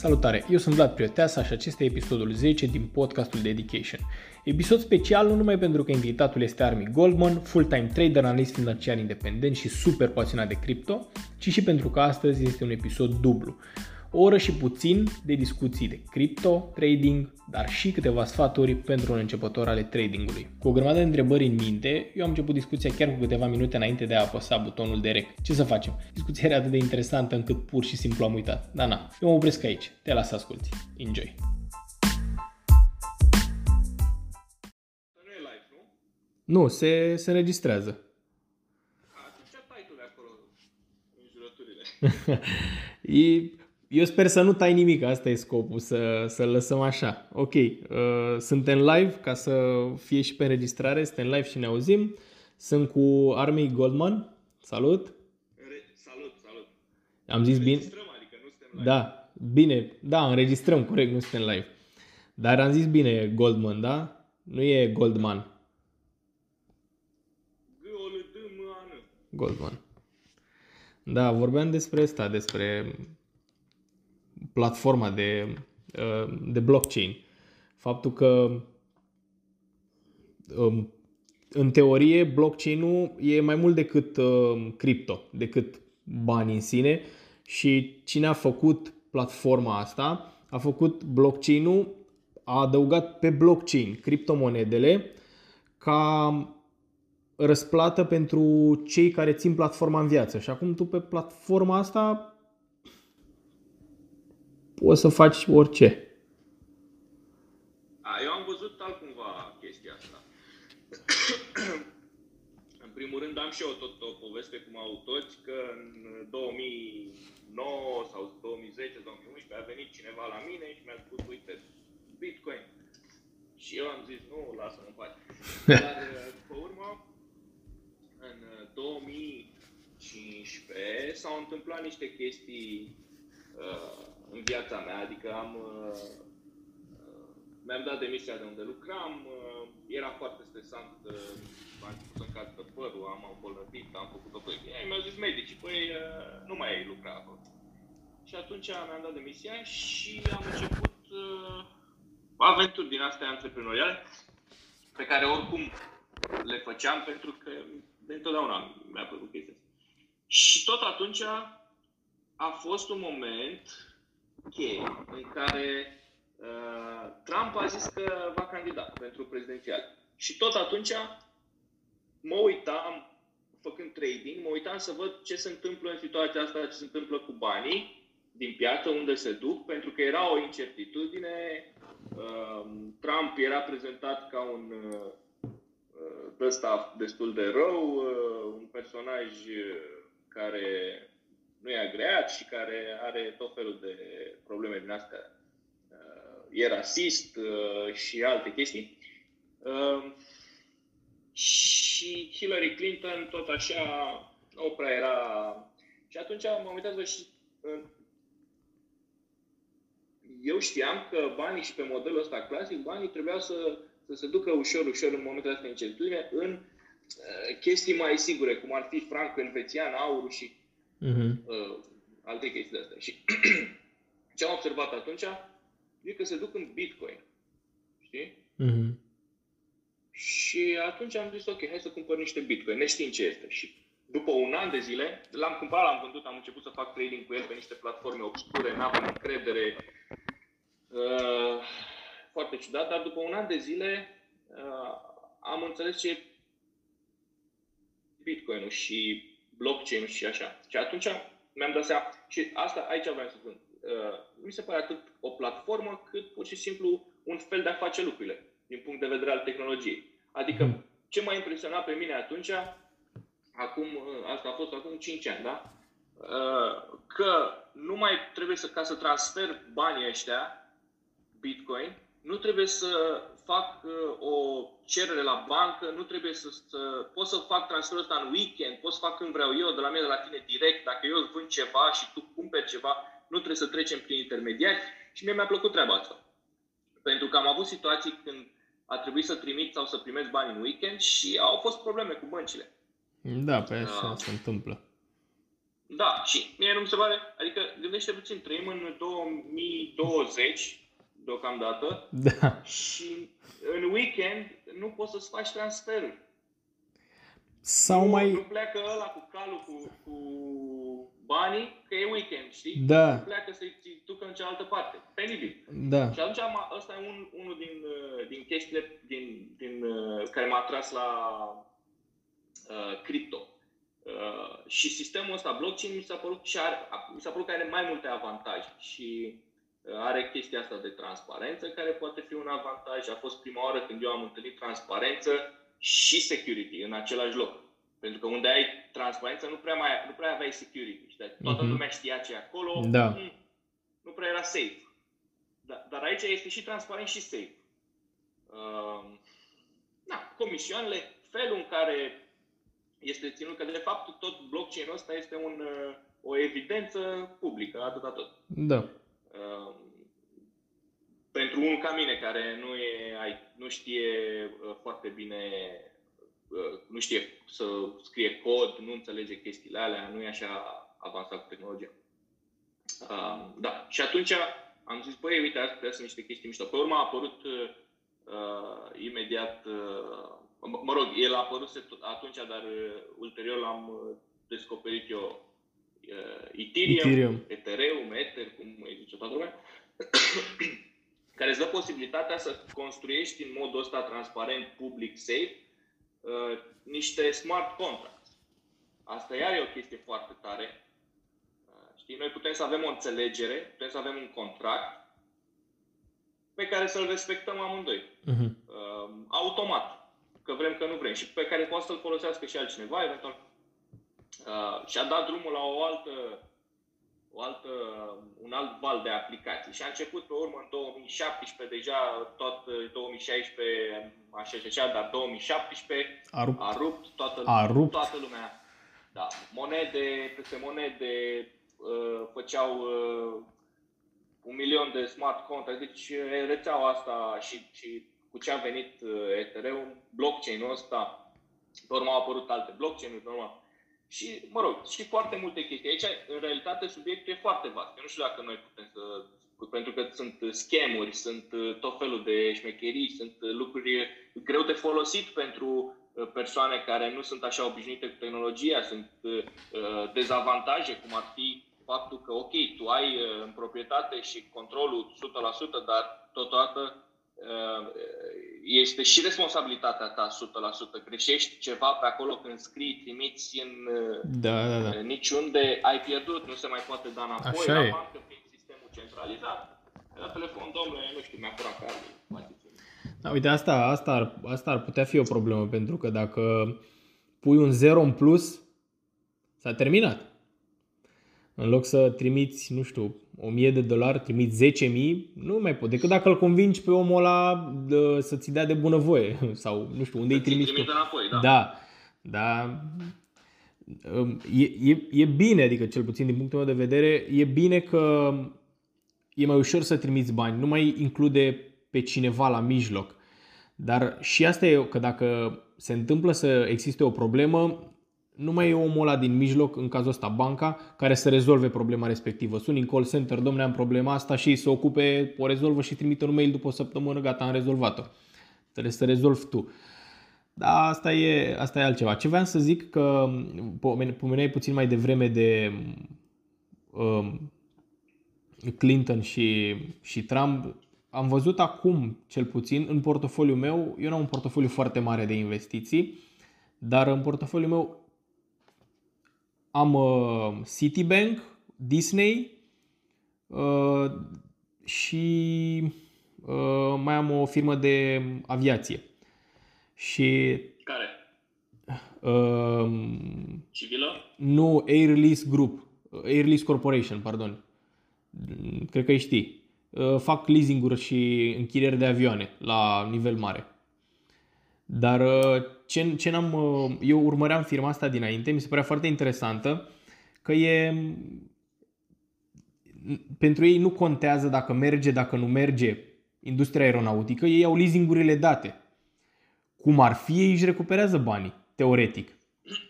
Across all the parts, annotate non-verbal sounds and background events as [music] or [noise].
Salutare, eu sunt Vlad Prioteasa și acesta e episodul 10 din podcastul Dedication. Episod special nu numai pentru că invitatul este Army Goldman, full-time trader, analist financiar independent și super pasionat de cripto, ci și pentru că astăzi este un episod dublu o oră și puțin de discuții de cripto, trading, dar și câteva sfaturi pentru un începător ale tradingului. Cu o grămadă de întrebări în minte, eu am început discuția chiar cu câteva minute înainte de a apăsa butonul de rec. Ce să facem? Discuția era atât de interesantă încât pur și simplu am uitat. Da, na, eu mă opresc aici. Te las să asculti. Enjoy! Nu, se, se înregistrează. Atunci tai tu de acolo înjurăturile. [laughs] [laughs] e, eu sper să nu tai nimic, asta e scopul, să, să lăsăm așa. Ok, uh, suntem live ca să fie și pe înregistrare, suntem live și ne auzim. Sunt cu Army Goldman. Salut! Re- salut, salut! Am zis bine? adică nu suntem live. Da, bine, da, înregistrăm, corect, nu suntem live. Dar am zis bine Goldman, da? Nu e Goldman. Goldman. Da, vorbeam despre asta, despre platforma de, uh, de blockchain. Faptul că um, în teorie blockchain-ul e mai mult decât um, cripto, decât bani în sine și cine a făcut platforma asta a făcut blockchain-ul, a adăugat pe blockchain criptomonedele ca răsplată pentru cei care țin platforma în viață. Și acum tu pe platforma asta poți să faci orice. A, eu am văzut altcumva chestia asta. [coughs] în primul rând am și eu tot o poveste cum au toți că în 2009 sau 2010-2011 a venit cineva la mine și mi-a spus, uite, Bitcoin. Și eu am zis, nu, lasă-mă în pace. [laughs] Dar, pe urmă, în 2015 s-au întâmplat niște chestii uh, în viața mea, adică am, uh, uh, mi-am dat demisia de unde lucram, uh, era foarte stresant, am început să-mi cadă părul, am îmbolnăvit, am făcut o chestie. Ei mi-au zis medici, păi nu mai ai lucra acolo. Și atunci mi-am dat demisia și am început uh, aventuri din astea antreprenoriale pe care oricum le făceam pentru că de întotdeauna mi-a plăcut chestia asta. Și tot atunci a fost un moment cheie în care uh, Trump a zis că va candida pentru prezidențial. Și tot atunci mă uitam, făcând trading, mă uitam să văd ce se întâmplă în situația asta, ce se întâmplă cu banii din piață, unde se duc, pentru că era o incertitudine. Uh, Trump era prezentat ca un uh, ăsta destul de rău, uh, un personaj care nu e agreat și care are tot felul de probleme din astea. Uh, e rasist uh, și alte chestii. Uh, și Hillary Clinton tot așa, nu prea era... Și atunci m-am uitat și eu știam că banii și pe modelul ăsta clasic, banii trebuiau să, să se ducă ușor, ușor în momentul ăsta de incertitudine în chestii mai sigure, cum ar fi franc elvețian, aurul și uh-huh. uh, alte chestii de astea. Și [clears throat] ce am observat atunci e că se duc în Bitcoin. Știi? Uh-huh. Și atunci am zis, ok, hai să cumpăr niște Bitcoin, neștiind ce este. Și după un an de zile, l-am cumpărat, l-am vândut, am început să fac trading cu el pe niște platforme obscure, n-aveam încredere. Uh, foarte ciudat, dar după un an de zile uh, am înțeles ce e Bitcoin-ul și blockchain și așa. Și atunci mi-am dat seama, și asta aici vreau să spun, uh, mi se pare atât o platformă cât pur și simplu un fel de a face lucrurile din punct de vedere al tehnologiei. Adică mm. ce m-a impresionat pe mine atunci, acum, uh, asta a fost acum 5 ani, da? Uh, că nu mai trebuie să, ca să transfer banii ăștia, Bitcoin, nu trebuie să fac uh, o cerere la bancă, nu trebuie să, să pot să fac transferul ăsta în weekend, pot să fac când vreau eu, de la mine, de la tine direct, dacă eu îți vând ceva și tu cumperi ceva, nu trebuie să trecem prin intermediari și mie mi-a plăcut treaba asta. Pentru că am avut situații când a trebuit să trimit sau să primesc bani în weekend și au fost probleme cu băncile. Da, pe așa uh, se întâmplă. Da, și mie nu mi se pare, adică gândește puțin, trăim în 2020 deocamdată Da. și în weekend nu poți să-ți faci transferuri. Sau nu, mai... nu pleacă ăla cu calul cu, cu banii, că e weekend, știi? Da. Nu pleacă să-i ți- ducă în cealaltă parte. Penibil. Da. Și atunci am, ăsta e un, unul din, uh, din chestiile din, din, uh, care m-a atras la uh, cripto. Uh, și sistemul ăsta blockchain mi s-a părut, și are, mi s-a părut că are mai multe avantaje și uh, are chestia asta de transparență care poate fi un avantaj. A fost prima oară când eu am întâlnit transparență și security în același loc. Pentru că unde ai transparență nu prea, mai, nu prea aveai security. Știi? Toată Mhm. lumea știa ce e acolo. Da. Mm, nu prea era safe. Da, dar aici este și transparent și safe. Uh, na, comisioanele, felul în care este ținut, că de fapt tot blockchain-ul ăsta este un, uh, o evidență publică, atâta tot. Da. Uh, pentru un ca mine care nu, e, ai, nu știe uh, foarte bine, uh, nu știe să scrie cod, nu înțelege chestiile alea, nu e așa avansat cu tehnologia. Uh, da, și atunci am zis, băi, uite, astea sunt niște chestii mișto. Pe urmă a apărut uh, uh, imediat, uh, mă, mă rog, el a apărut atunci, dar uh, ulterior l-am uh, descoperit eu uh, Ethereum, Ethereum. Ethereum, Ether, cum îi zice toată lumea, [coughs] care îți dă posibilitatea să construiești în modul ăsta transparent, public, safe, uh, niște smart contracts. Asta iar e o chestie foarte tare. Uh, știi, noi putem să avem o înțelegere, putem să avem un contract pe care să-l respectăm amândoi, Mhm. uh, automat, că vrem, că nu vrem, și pe care poate să-l folosească și altcineva, eventual. Uh, și a dat drumul la o altă o altă, un alt val de aplicații. Și a început pe urmă în 2017, deja tot uh, 2016, așa și așa, dar 2017 A rupt. a rupt toată, A rupt. toată lumea. Da, monede peste monede, uh, făceau uh, un milion de smart contract, deci uh, rețeaua asta și, și cu ce a venit uh, Ethereum, blockchain-ul ăsta, pe urmă au apărut alte blockchain-uri, pe urmă și, mă rog, și foarte multe chestii. Aici, în realitate, subiectul e foarte vast. Eu nu știu dacă noi putem să... Pentru că sunt scamuri, sunt uh, tot felul de șmecherii, sunt uh, lucruri greu de folosit pentru uh, persoane care nu sunt așa obișnuite cu tehnologia, sunt uh, dezavantaje, cum ar fi faptul că, ok, tu ai uh, în proprietate și controlul 100%, dar totodată uh, este și responsabilitatea ta 100%. Greșești ceva pe acolo când scrii, trimiți în uh, Da, da, da. niciunde ai pierdut, nu se mai poate da înapoi Așa la e. bancă prin sistemul centralizat. La telefon, domnule, nu știu, mi-a furat cardul. faceți-mi. Da, uite, asta, asta, ar, asta ar putea fi o problemă, pentru că dacă pui un 0 în plus, s-a terminat. În loc să trimiți, nu știu, 1000 de dolari, trimiți 10.000, nu mai pot. Decât dacă îl convingi pe omul ăla de, să-ți dea de bunăvoie. [laughs] Sau, nu știu, unde îi Ți-i trimiți tu. trimite înapoi, da. Da, da. Um, E, e, e bine, adică cel puțin din punctul meu de vedere, e bine că e mai ușor să trimiți bani, nu mai include pe cineva la mijloc. Dar și asta e că dacă se întâmplă să existe o problemă, nu mai e omul ăla din mijloc, în cazul ăsta banca, care să rezolve problema respectivă. Suni în call center, domnule, am problema asta și se ocupe, o rezolvă și trimite un mail după o săptămână, gata, am rezolvat-o. Trebuie să rezolvi tu. Da, asta e, asta e altceva. Ce vreau să zic că pomene- pomeneai puțin mai devreme de um, Clinton și, și Trump. Am văzut acum, cel puțin, în portofoliul meu, eu nu am un portofoliu foarte mare de investiții, dar în portofoliul meu am uh, Citibank, Disney uh, și uh, mai am o firmă de aviație. Și Care? uh, Civilă? nu Air Lease Group, Air Lease Corporation, pardon. Cred că îi știi. Uh, Fac leasing-uri și închirieri de avioane la nivel mare. Dar uh, ce, ce n-am, uh, eu urmăream firma asta dinainte, mi se părea foarte interesantă că e pentru ei nu contează dacă merge, dacă nu merge industria aeronautică, ei au leasingurile date. Cum ar fi, ei își recuperează banii, teoretic. Și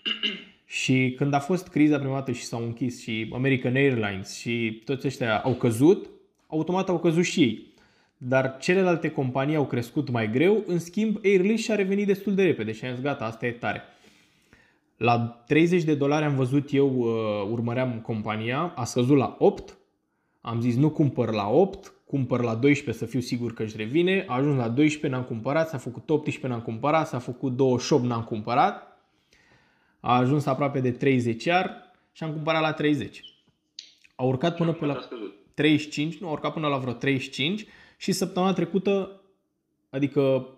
Și când a fost criza prima dată și s-au închis și American Airlines și toți ăștia au căzut, automat au căzut și ei. Dar celelalte companii au crescut mai greu, în schimb Airlist și-a revenit destul de repede și am zis gata, asta e tare. La 30 de dolari am văzut eu, uh, urmăream compania, a scăzut la 8, am zis nu cumpăr la 8, cumpăr la 12 să fiu sigur că își revine, a ajuns la 12, n-am cumpărat, s-a făcut 18, n-am cumpărat, s-a făcut 28, n-am cumpărat, a ajuns aproape de 30 iar și am cumpărat la 30. A urcat până pe la 35, nu, a urcat până la vreo 35 și săptămâna trecută, adică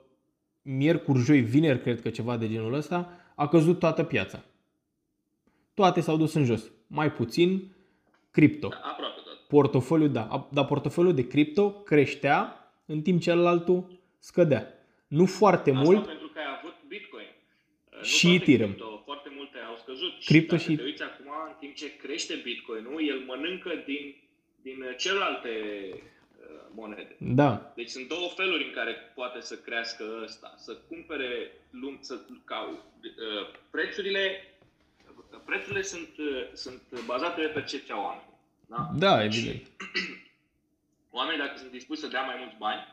miercuri, joi, vineri, cred că ceva de genul ăsta, a căzut toată piața. Toate s-au dus în jos. Mai puțin cripto. Da, aproape tot. Portofoliul, da. Dar portofoliul de cripto creștea în timp ce celălaltul scădea. Nu foarte Asta mult. pentru că ai avut Bitcoin. Nu Și toate Ethereum. Cripto, foarte multe au scăzut. Cripto și, și- dacă te uiți acum, în timp ce crește Bitcoin-ul, el mănâncă din, din celelalte uh, monede. Da. Deci sunt două feluri în care poate să crească ăsta. Să cumpere lum, să, ca, uh, prețurile, prețurile sunt, uh, sunt bazate pe percepția oamenilor. Da? Da, evident. [clears throat] Oamenii, dacă sunt dispuși să dea mai mulți bani,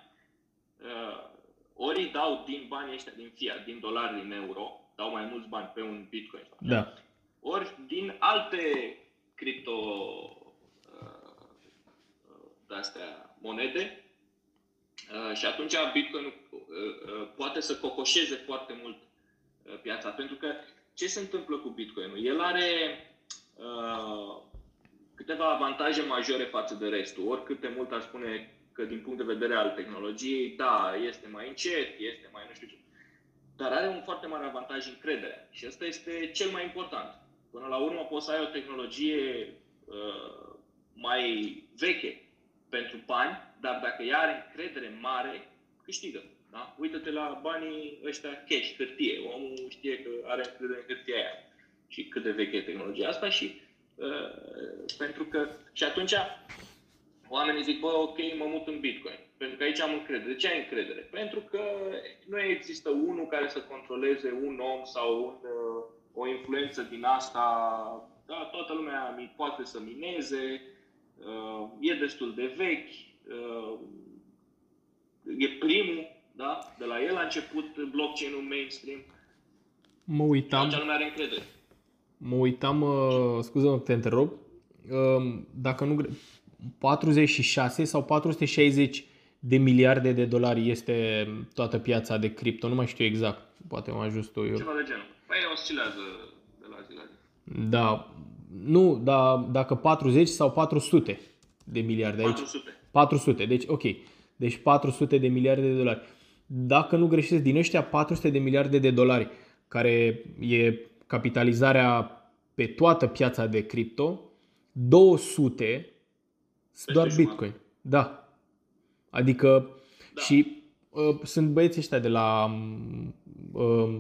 uh, ori îi dau din banii ăștia, din fiat, din dolari, din euro, dau mai mulți bani pe un bitcoin, Da. ori din alte cripto uh, astea monede uh, și atunci Bitcoin uh, uh, poate să cocoșeze foarte mult uh, piața. Pentru că ce se întâmplă cu Bitcoinul? El are uh, câteva avantaje majore față de restul. Oricât de mult aș spune că din punct de vedere al tehnologiei, da, este mai încet, este mai nu știu ce. Dar are un foarte mare avantaj încrederea. Și ăsta este cel mai important. Până la urmă poți să ai o tehnologie uh, mai veche pentru bani, dar dacă ea are încredere mare, câștigă. Da? Uită-te la banii ăștia cash, hârtie. Omul știe că are încredere în hârtia aia și cât de veche e tehnologia asta și uh, pentru că și atunci oamenii zic, bă, ok, mă mut în Bitcoin, pentru că aici am încredere. De ce ai încredere? Pentru că nu există unul care să controleze un om sau un, uh, o influență din asta. Da, toată lumea mi poate să mineze, uh, e destul de vechi, uh, e primul, da? De la el a început blockchain-ul mainstream. Mă uitam, Atunci lumea are încredere. mă uitam, uh, scuză-mă că te întrerup, uh, dacă nu gre- 46 sau 460 de miliarde de dolari este toată piața de cripto, nu mai știu exact, poate mă ajut eu. Ceva de genul. Păi oscilează de la zi la zi. Da, nu, da, dacă 40 sau 400 de miliarde aici. 400. 400, deci ok. Deci 400 de miliarde de dolari. Dacă nu greșesc, din ăștia 400 de miliarde de dolari, care e capitalizarea pe toată piața de cripto, 200 sunt doar jumătate. Bitcoin. Da. Adică Da. și uh, sunt băieții ăștia de la uh,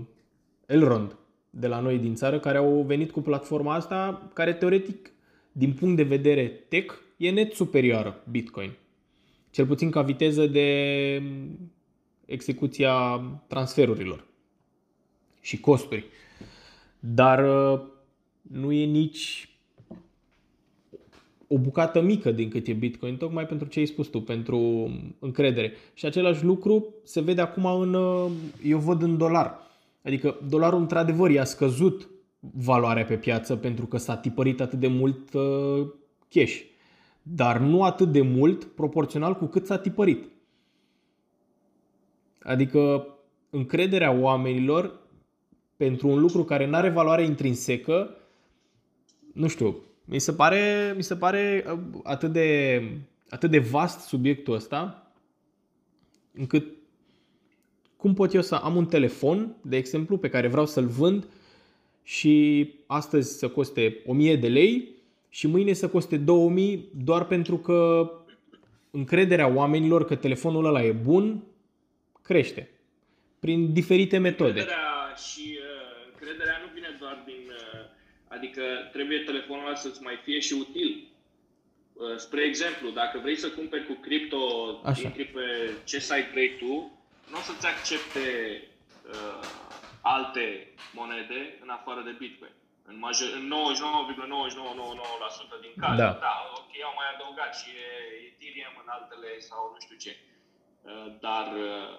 Elrond, de la noi din țară, care au venit cu platforma asta, care teoretic, din punct de vedere tech, e net superioară Bitcoin. Cel puțin ca viteză de execuția transferurilor și costuri. Dar uh, nu e nici o bucată mică din cât e Bitcoin, tocmai pentru ce ai spus tu, pentru încredere. Și același lucru se vede acum în, uh, eu văd în dolar. Adică dolarul într-adevăr i-a scăzut valoarea pe piață pentru că s-a tipărit atât de mult uh, cash. Dar nu atât de mult proporțional cu cât s-a tipărit. Adică încrederea oamenilor pentru un lucru care nu are valoare intrinsecă, nu știu, mi se pare, mi se pare uh, atât de, atât de vast subiectul ăsta, încât cum pot eu să am un telefon, de exemplu, pe care vreau să-l vând și astăzi să coste 1000 de lei și mâine să coste 2000 doar pentru că încrederea oamenilor că telefonul ăla e bun crește prin diferite metode. Încrederea și uh, încrederea nu vine doar din... Uh, adică trebuie telefonul ăla să-ți mai fie și util. Uh, spre exemplu, dacă vrei să cumperi cu cripto, Așa. intri pe ce site vrei tu, nu o să-ți accepte uh, alte monede în afară de Bitcoin. în, major, în 99,9999% din caz. Da. da, ok, au mai adăugat și Ethereum în altele sau nu știu ce. Uh, dar uh,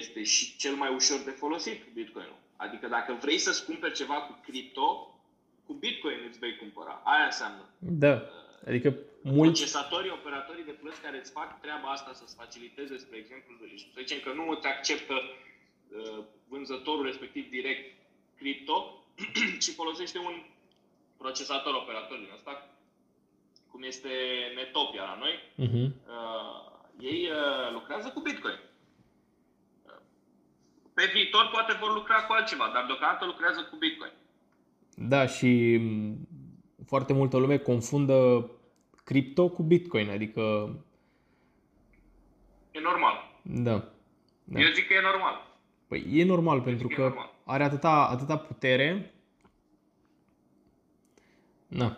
este și cel mai ușor de folosit Bitcoin-ul. Adică dacă vrei să-ți cumperi ceva cu cripto, cu Bitcoin îți vei cumpăra. Aia înseamnă. Da. Adică mulți... Procesatorii, operatorii de plăți care îți fac treaba asta să-ți faciliteze, spre exemplu, să zicem că nu îți acceptă uh, vânzătorul respectiv direct cripto, [clears throat] ci folosește un procesator operator din asta, cum este Netopia la noi. Uh-huh. Uh, ei uh, lucrează cu Bitcoin. Pe viitor poate vor lucra cu altceva, dar deocamdată lucrează cu Bitcoin. Da, și foarte multă lume confundă cripto cu Bitcoin, adică... E normal. Da. da. Eu zic că e normal. Păi e normal, pentru că normal. are atâta, atâta putere. Na.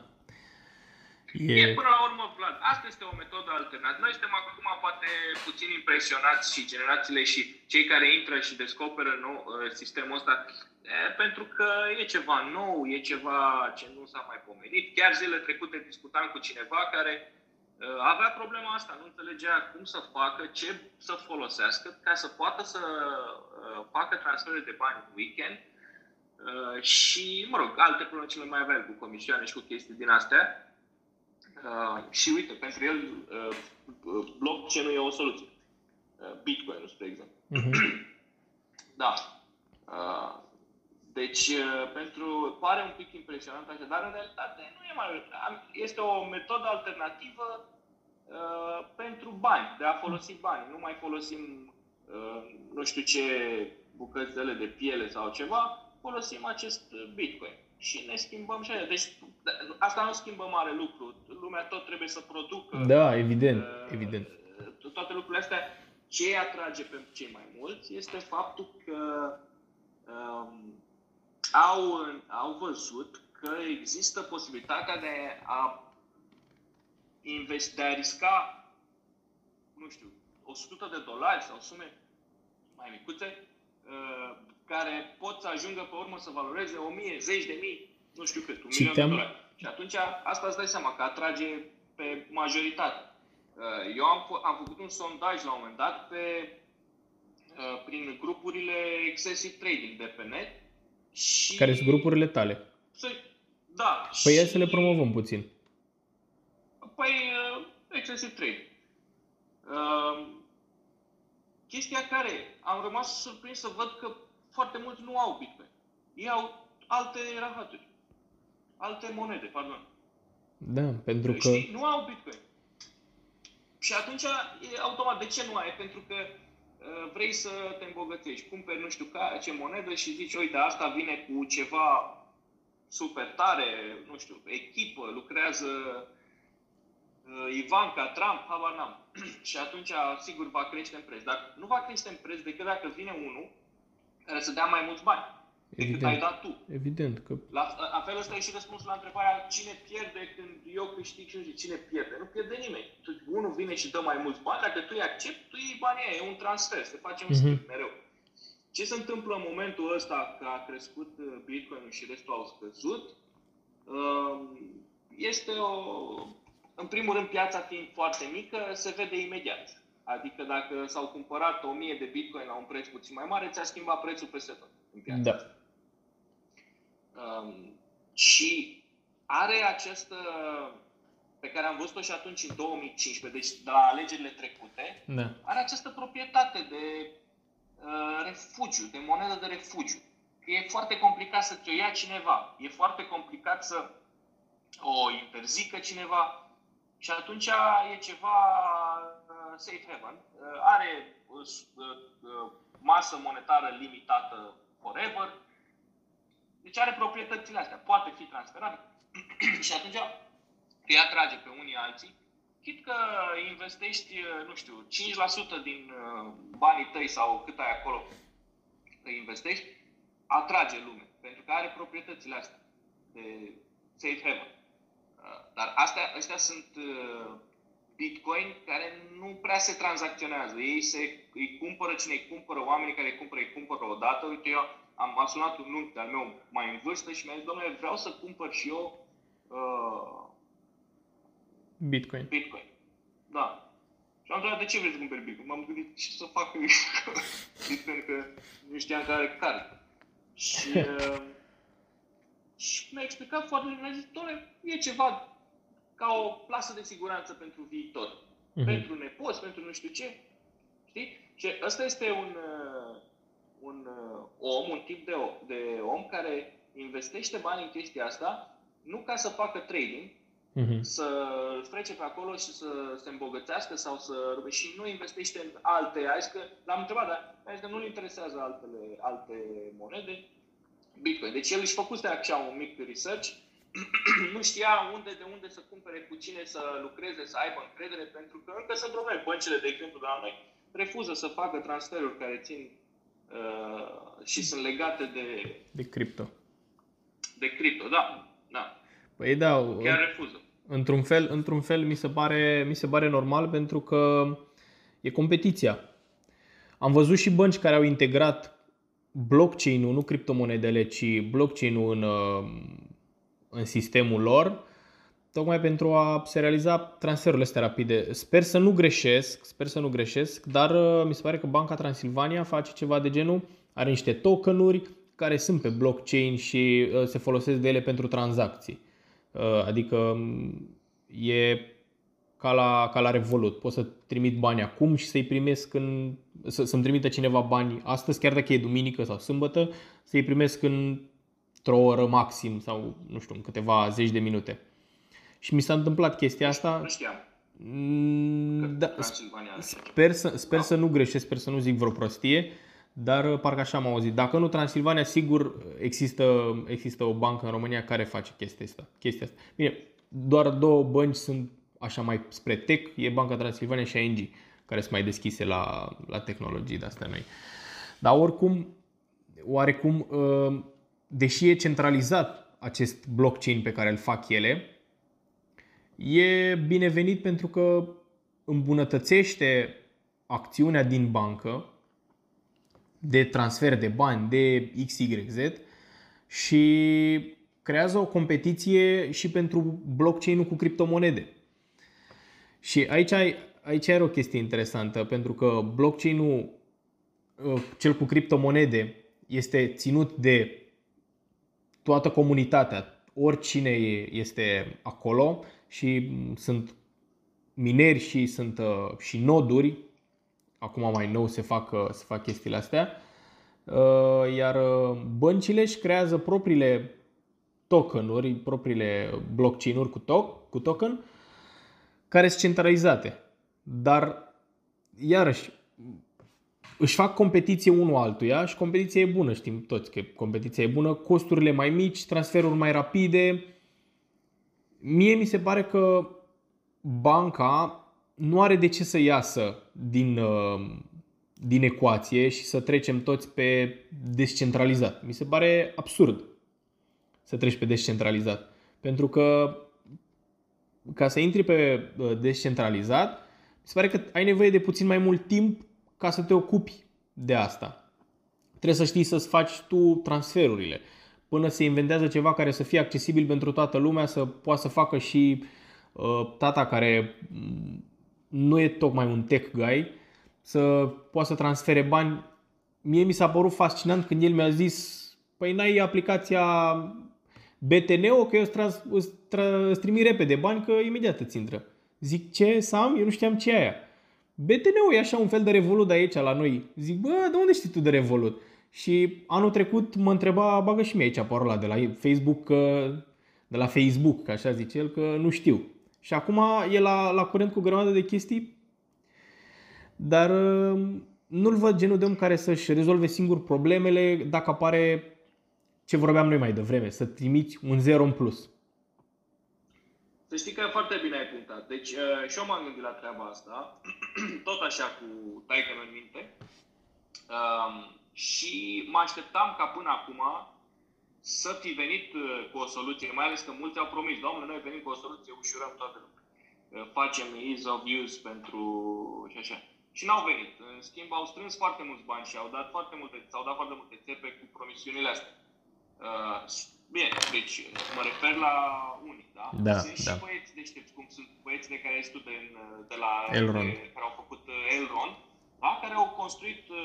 E... e până la urmă, Vlad, asta este o metodă alternativă. Noi suntem acum poate puțin impresionați și generațiile și cei care intră și descoperă nou, uh, sistemul ăsta, e, pentru că e ceva nou, e ceva ce nu s-a mai pomenit. Chiar zilele trecute discutam cu cineva care uh, avea problema asta, nu înțelegea cum să facă, ce să folosească ca să poată să uh, facă transferuri de bani în weekend și, mă rog, alte probleme ce le mai avea cu comisioane și cu chestii din astea. Uh, și uite, pentru el uh, blockchain-ul e o soluție. Uh, Bitcoin, spre exemplu. Uh-huh. da. Uh, deci, uh, pentru, pare un pic impresionant așa, dar în realitate nu e mai Este o metodă alternativă uh, pentru bani, de a folosi bani. Nu mai folosim uh, nu știu ce bucățele de piele sau ceva, folosim acest Bitcoin și ne schimbăm și aia. Deci asta nu schimbă mare lucru. Lumea tot trebuie să producă. Da, evident, uh, evident. Toate lucrurile astea. Ce îi atrage pe cei mai mulți este faptul că um, au, au văzut că există posibilitatea de a investi, de a risca, nu știu, 100 de dolari sau sume mai micuțe, uh, care pot să ajungă pe urmă să valoreze 1000, zeci de mii, nu știu cât, un milion de dolari. Și atunci asta îți dai seama că atrage pe majoritate. Uh, eu am, am făcut un sondaj la un moment dat pe, uh, prin grupurile Excessive Trading de pe net. Și... Care sunt grupurile tale? Da. Păi și... să le promovăm puțin. Păi, uh, Excessive Trading. Uh, chestia care am rămas surprins să văd că foarte mulți nu au Bitcoin. Ei au alte rahaturi. Alte monede, pardon. Da, pentru că... Știi? Nu au Bitcoin. Și atunci, e automat, de ce nu ai? Pentru că uh, vrei să te îmbogățești, cumperi nu știu ca, ce monedă și zici, uite, asta vine cu ceva super tare, nu știu, echipă, lucrează uh, Ivanka, Trump, habar n-am. [clears throat] și atunci, sigur, va crește în preț. Dar nu va crește în preț decât dacă vine unul care să dea mai mulți bani decât Evident. ai dat tu. Evident. Că... La, la fel ăsta e și răspunsul la întrebarea cine pierde când eu câștig și nu știu cine pierde. Nu pierde nimeni. Tu, unul vine și dă mai mulți bani, dacă tu îi accepti, tu iei banii aia, e un transfer, se face un schimb uh-huh. mereu. Ce se întâmplă în momentul ăsta că a crescut uh, Bitcoin și restul au scăzut? Um, este o... În primul rând, piața fiind foarte mică, se vede imediat. Adică dacă s-au cumpărat 1000 de bitcoin la un preț puțin mai mare, ți-a schimbat prețul peste tot în piață. Da. Um, și are această, pe care am văzut-o și atunci în 2015, deci de la alegerile trecute, da. are această proprietate de uh, refugiu, de monedă de refugiu. Că e foarte complicat să ți-o ia cineva, e foarte complicat să o interzică cineva și atunci e ceva safe haven, uh, are uh, uh, masă monetară limitată forever, deci are proprietățile astea, poate fi transferabil [clears throat] și atunci îi atrage pe unii alții, chit că investești, nu știu, 5% din banii tăi sau cât ai acolo că investești, atrage lume, pentru că are proprietățile astea de safe haven. Dar astea, astea sunt Bitcoin care nu prea se tranzacționează. Ei se, îi cumpără cine îi cumpără, oamenii care îi cumpără, îi cumpără odată. Uite, eu am sunat un unchi al meu mai în vârstă și mi-a zis, domnule, vreau să cumpăr și eu uh, Bitcoin. Bitcoin. Da. Și am întrebat, de ce vrei să cumperi Bitcoin? M-am gândit ce să fac Bitcoin, [laughs] că nu știam care care. Și, [laughs] uh, și mi-a explicat foarte bine, mi-a zis, domnule, e ceva ca o plasă de siguranță pentru viitor. Uh-huh. Pentru nepoți, pentru nu știu ce. Știi? Și ăsta este un, uh, un uh, om, un tip de, de om care investește bani în chestia asta, nu ca să facă trading, uh-huh. să trece pe acolo și să se îmbogățească sau să... și nu investește în alte. Ai că l-am întrebat, dar ai că nu-l interesează altele, alte monede. Bitcoin. Deci el își făcuse așa un mic research, [clears throat] nu știa unde, de unde să cumpere, cu cine să lucreze, să aibă încredere, pentru că încă sunt probleme. Băncile, de exemplu, de la noi, refuză să facă transferuri care țin uh, și sunt legate de... De cripto. De cripto, da. da. Păi da, Chiar refuză. Într-un fel, într-un fel mi, se pare, mi se pare normal pentru că e competiția. Am văzut și bănci care au integrat blockchain-ul, nu criptomonedele, ci blockchain-ul în, uh, în sistemul lor, tocmai pentru a se realiza transferurile astea rapide. Sper să nu greșesc, sper să nu greșesc, dar uh, mi se pare că Banca Transilvania face ceva de genul, are niște tokenuri care sunt pe blockchain și uh, se folosesc de ele pentru tranzacții. Uh, adică um, e ca la, ca la Revolut. Pot să trimit bani acum și să-i primesc în, să, să-mi trimită cineva bani astăzi, chiar dacă e duminică sau sâmbătă, să-i primesc într-o oră maxim sau, nu știu, în câteva zeci de minute. Și mi s-a întâmplat chestia asta. Nu știam. Mm, da, sper, să, sper să nu greșesc, sper să nu zic vreo prostie, dar uh, parcă așa am auzit. Dacă nu Transilvania, sigur există, există o bancă în România care face chestia asta. Chestia asta. Bine, doar două bănci sunt așa mai spre tech, e Banca Transilvania și ING, care sunt mai deschise la, la tehnologii de astea noi. Dar oricum, oarecum, uh, deși e centralizat acest blockchain pe care îl fac ele, e binevenit pentru că îmbunătățește acțiunea din bancă de transfer de bani de XYZ și creează o competiție și pentru blockchain-ul cu criptomonede. Și aici, aici are o chestie interesantă, pentru că blockchain-ul, uh, cel cu criptomonede, este ținut de toată comunitatea, oricine este acolo și sunt mineri și sunt uh, și noduri acum mai nou se fac, uh, se fac chestiile astea, uh, iar uh, băncile își creează propriile tokenuri, propriile blockchain-uri cu, to- cu token, care sunt centralizate. Dar, iarăși, își fac competiție unul altuia și competiția e bună, știm toți că competiția e bună, costurile mai mici, transferuri mai rapide. Mie mi se pare că banca nu are de ce să iasă din, uh, din ecuație și să trecem toți pe descentralizat. Mi se pare absurd să treci pe descentralizat. Pentru că ca să intri pe uh, descentralizat, mi se pare că ai nevoie de puțin mai mult timp ca să te ocupi de asta. Trebuie să știi să-ți faci tu transferurile. Până se inventează ceva care să fie accesibil pentru toată lumea, să poată să facă și uh, tata care nu e tocmai un tech guy, să poată să transfere bani. Mie mi s-a părut fascinant când el mi-a zis, păi n-ai aplicația BTNO, că eu îți, trans, îți, tra, îți trimit repede bani, că imediat îți intră. Zic, ce să am? Eu nu știam ce e aia. BTNO e așa un fel de Revolut de aici la noi. Zic, bă, de unde știi tu de Revolut? Și anul trecut mă întreba, bagă și mie aici parola de la Facebook, de la Facebook, că așa zice el, că nu știu. Și acum e la, la curent cu grămadă de chestii, dar uh, nu-l văd genul de om care să-și rezolve singur problemele dacă apare ce vorbeam noi mai devreme, să trimiți un zero în plus. Să știi că foarte bine ai punctat. Deci uh, și eu m-am gândit la treaba asta, [clears throat] tot așa cu taică în minte. Um, și mă așteptam ca până acum să fi venit uh, cu o soluție, mai ales că mulți au promis, domnule, noi venim cu o soluție, ușurăm toată lumea. Uh, facem ease of use pentru și așa. și n-au venit. În schimb, au strâns foarte mulți bani și au dat foarte multe, s-au dat foarte multe țepe cu promisiunile astea. Uh, bine, deci mă refer la unii, da? Da, sunt da. și băieți deștepți, cum sunt băieții de care ai de, de la Elrond. De, care au făcut uh, Elrond, da? care au construit uh,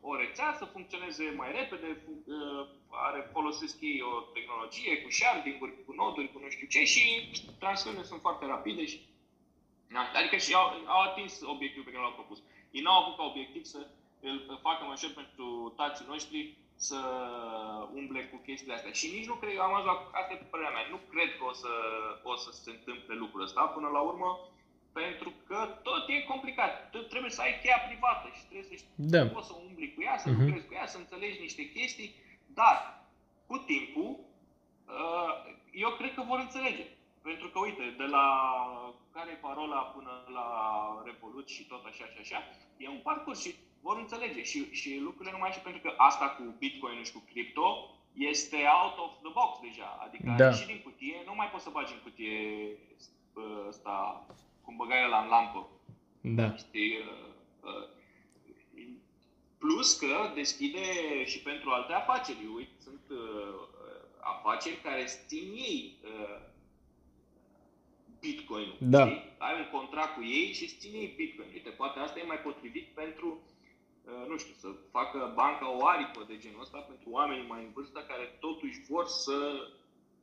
o rețea să funcționeze mai repede, uh, are, folosesc ei o tehnologie cu sharding-uri, cu noduri, cu nu știu ce și transferurile sunt foarte rapide și da? Adică și au, au atins obiectivul pe care l-au propus. Ei n-au avut ca obiectiv să îl facă mai ușor pentru tații noștri să umble cu chestiile astea. Și nici nu cred, am ajuns la, asta e părerea mea, nu cred că o să, o să se întâmple lucrul ăsta până la urmă, pentru că tot e complicat. Trebuie să ai cheia privată și trebuie să știi da. poți să umbli cu ea, să uh-huh. lucrezi cu ea, să înțelegi niște chestii, dar cu timpul, uh, eu cred că vor înțelege. Pentru că, uite, de la care e parola până la Revolut și tot așa și așa, e un parcurs și vor înțelege și, și lucrurile numai și pentru că asta cu Bitcoin și cu cripto este out of the box deja. Adică da. și din cutie, nu mai poți să bagi în cutie ăsta, cum băgai la în lampă. Da. Știi? Plus că deschide și pentru alte afaceri. Uite, sunt afaceri care țin ei Bitcoin. Da. Știi? Ai un contract cu ei și îți ține ei Bitcoin. Uite, poate asta e mai potrivit pentru, uh, nu știu, să facă banca o aripă de genul ăsta pentru oamenii mai în vârstă care totuși vor să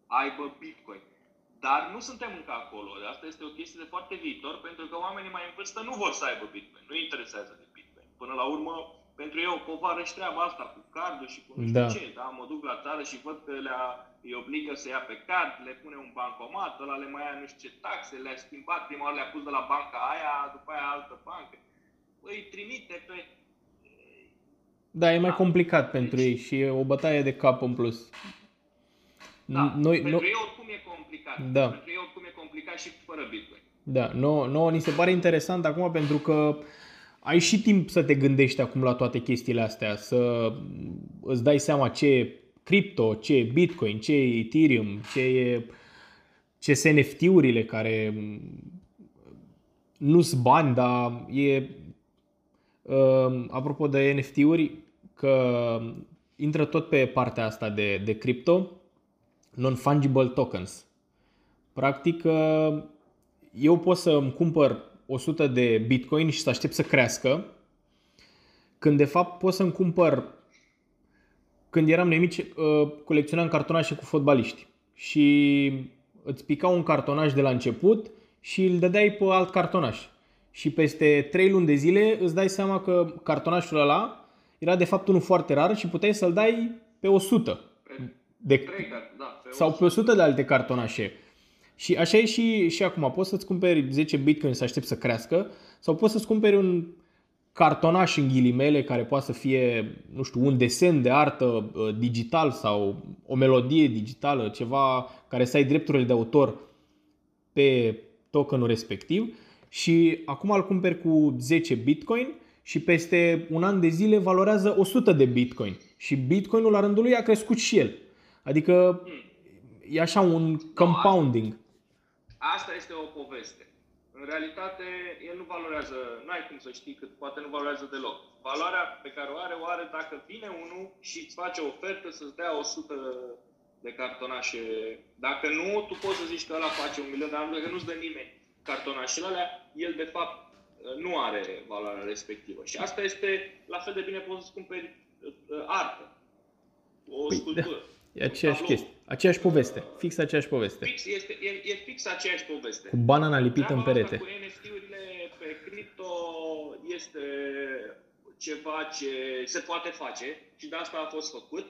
aibă Bitcoin. Dar nu suntem încă acolo. Asta este o chestie de foarte viitor, pentru că oamenii mai în vârstă nu vor să aibă Bitcoin. Nu interesează de Bitcoin. Până la urmă, pentru eu o povară și treaba asta cu cardul și cu nu știu da. ce. Da? Mă duc la țară și văd că le îi obligă să ia pe card, le pune un bancomat, ăla le mai ia nu știu ce taxe, le-a schimbat, prima oară le-a pus de la banca aia, după aia altă bancă. Îi trimite pe... Da, e mai Da. complicat Deci- pentru ei și e o bătaie de cap în plus. Da, Noi, pentru no, ei oricum e complicat. Da. Pentru ei oricum e complicat și fără Bitcoin. da, nouă, nouă ni se pare interesant acum pentru că ai și timp să te gândești acum la toate chestiile astea, să îți dai seama ce e cripto, ce e Bitcoin, ce e Ethereum, ce e ce sunt NFT-urile care nu sunt bani, dar e uh, apropo de NFT-uri, că intră tot pe partea asta de, de cripto, non-fungible tokens. Practic, uh, eu pot să îmi cumpăr 100 de bitcoin și să aștept să crească, când de fapt pot să-mi cumpăr, când eram nemici, uh, colecționam cartonașe cu fotbaliști și îți pica un cartonaș de la început și îl dădeai pe alt cartonaș. Și peste 3 luni de zile îți dai seama că cartonașul ăla era de fapt unul foarte rar și puteai să-l dai pe 100 Pe de, trei card, da, pe sau pe 100 de alte cartonașe. Și așa e și, și acum. Poți să-ți cumperi 10 bitcoin să aștepți să crească sau poți să-ți cumperi un cartonaș în ghilimele care poate să fie, nu știu, un desen de artă uh, digital sau o melodie digitală, ceva care să ai drepturile de autor pe tokenul respectiv și acum îl cumperi cu 10 bitcoin și peste un an de zile valorează 100 de bitcoin și bitcoinul la rândul lui a crescut și el. Adică e așa un compounding. Asta este o poveste. În realitate, el nu valorează, nu ai cum să știi cât, poate nu valorează deloc. Valoarea pe care o are, o are dacă vine unul și îți face o ofertă să-ți dea 100 de cartonașe. Dacă nu, tu poți să zici că ăla face un milion, dar dacă nu-ți dă nimeni cartonașele alea, el de fapt nu are valoarea respectivă. Și asta este, la fel de bine poți să-ți cumperi uh, artă, o Păi, sculptură. E aceeași un tablou. chestie. Aceeași poveste. Fix aceeași poveste. Fix, este, e, e fix aceeași poveste. Cu banana lipită în Treaba asta perete. Cu NFT-urile pe cripto este ceva ce se poate face și de asta a fost făcut.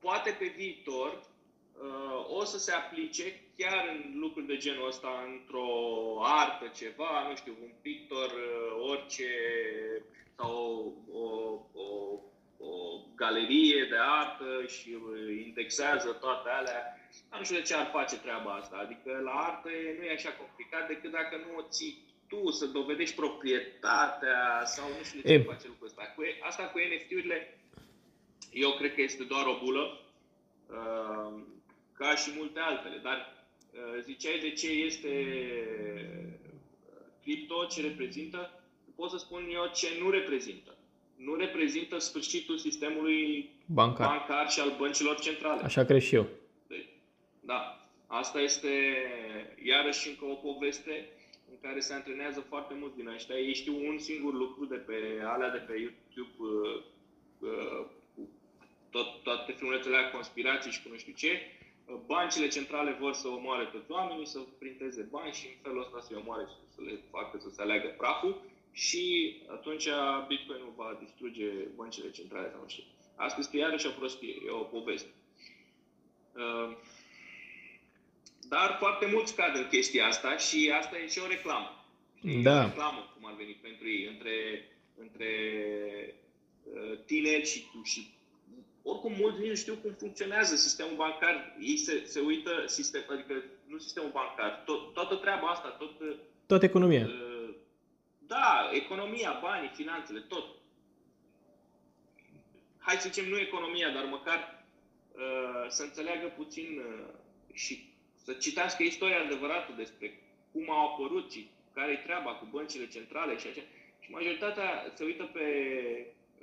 Poate pe viitor uh, o să se aplice chiar în lucruri de genul ăsta, într-o artă, ceva, nu știu, un pictor, uh, orice, sau o, o, o, o galerie de artă și uh, indexează toate alea. Nu știu de ce ar face treaba asta. Adică la artă e- nu e așa complicat decât dacă nu o ții tu să dovedești proprietatea sau nu știu de ce E. face lucrul ăsta. Cu, asta cu NFT-urile, eu cred că este doar o bulă, uh, ca și multe altele. Dar uh, ziceai de ce este uh, cripto, ce reprezintă, pot să spun eu ce nu reprezintă. Nu reprezintă sfârșitul sistemului Bancar. bancar și al băncilor centrale. Așa cred și eu. Deci, da, asta este iarăși încă o poveste în care se antrenează foarte mulți din ăștia. Ei știu un singur lucru de pe alea de pe YouTube uh, uh, cu tot, toate filmulețele alea conspirații și cu nu știu ce. Uh, Bancile centrale vor să omoare toți oamenii, să printeze bani și în felul ăsta să-i omoare și să le facă să se aleagă praful și atunci Bitcoin nu va distruge băncile centrale sau nu știu. Asta este iarăși o prostie, e o poveste. Uh, dar foarte mulți cad în chestia asta și asta e și o reclamă. Da. E o reclamă, cum ar veni pentru ei, între, între uh, tineri și, și oricum mulți nu știu cum funcționează sistemul bancar. Ei se, se uită, sistem, adică nu sistemul bancar, tot, toată treaba asta, tot... Toată economia. Uh, da, economia, banii, finanțele, tot. Hai să zicem nu economia, dar măcar uh, să înțeleagă puțin uh, și să citească istoria adevărată despre cum au apărut și care e treaba cu băncile centrale și așa. Și majoritatea se uită pe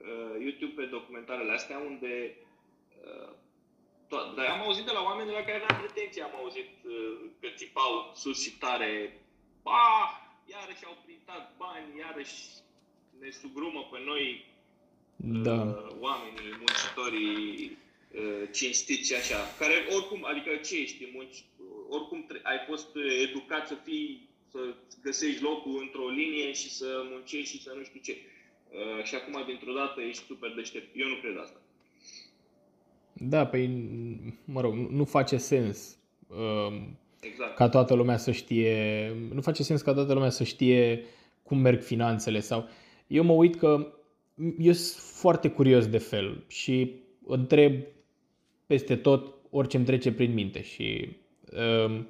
uh, YouTube pe documentarele astea unde uh, tot, dar am auzit de la oameni de la care n-am pretenție, am auzit uh, că țipau sus și tare, bah, iarăși au printat bani, iarăși ne sugrumă pe noi Da. uh, oamenii, muncitorii uh, cinstiți și așa, care oricum, adică ce ești, munci, oricum tre- ai fost uh, educat să fii, să găsești locul într-o linie și să muncești și să nu știu ce. Uh, și acum, dintr-o dată, ești super deștept. Eu nu cred asta. Da, păi, mă rog, nu face sens um, Exact. ca toată lumea să știe, nu face sens ca toată lumea să știe cum merg finanțele sau eu mă uit că eu sunt foarte curios de fel și întreb peste tot orice îmi trece prin minte și um,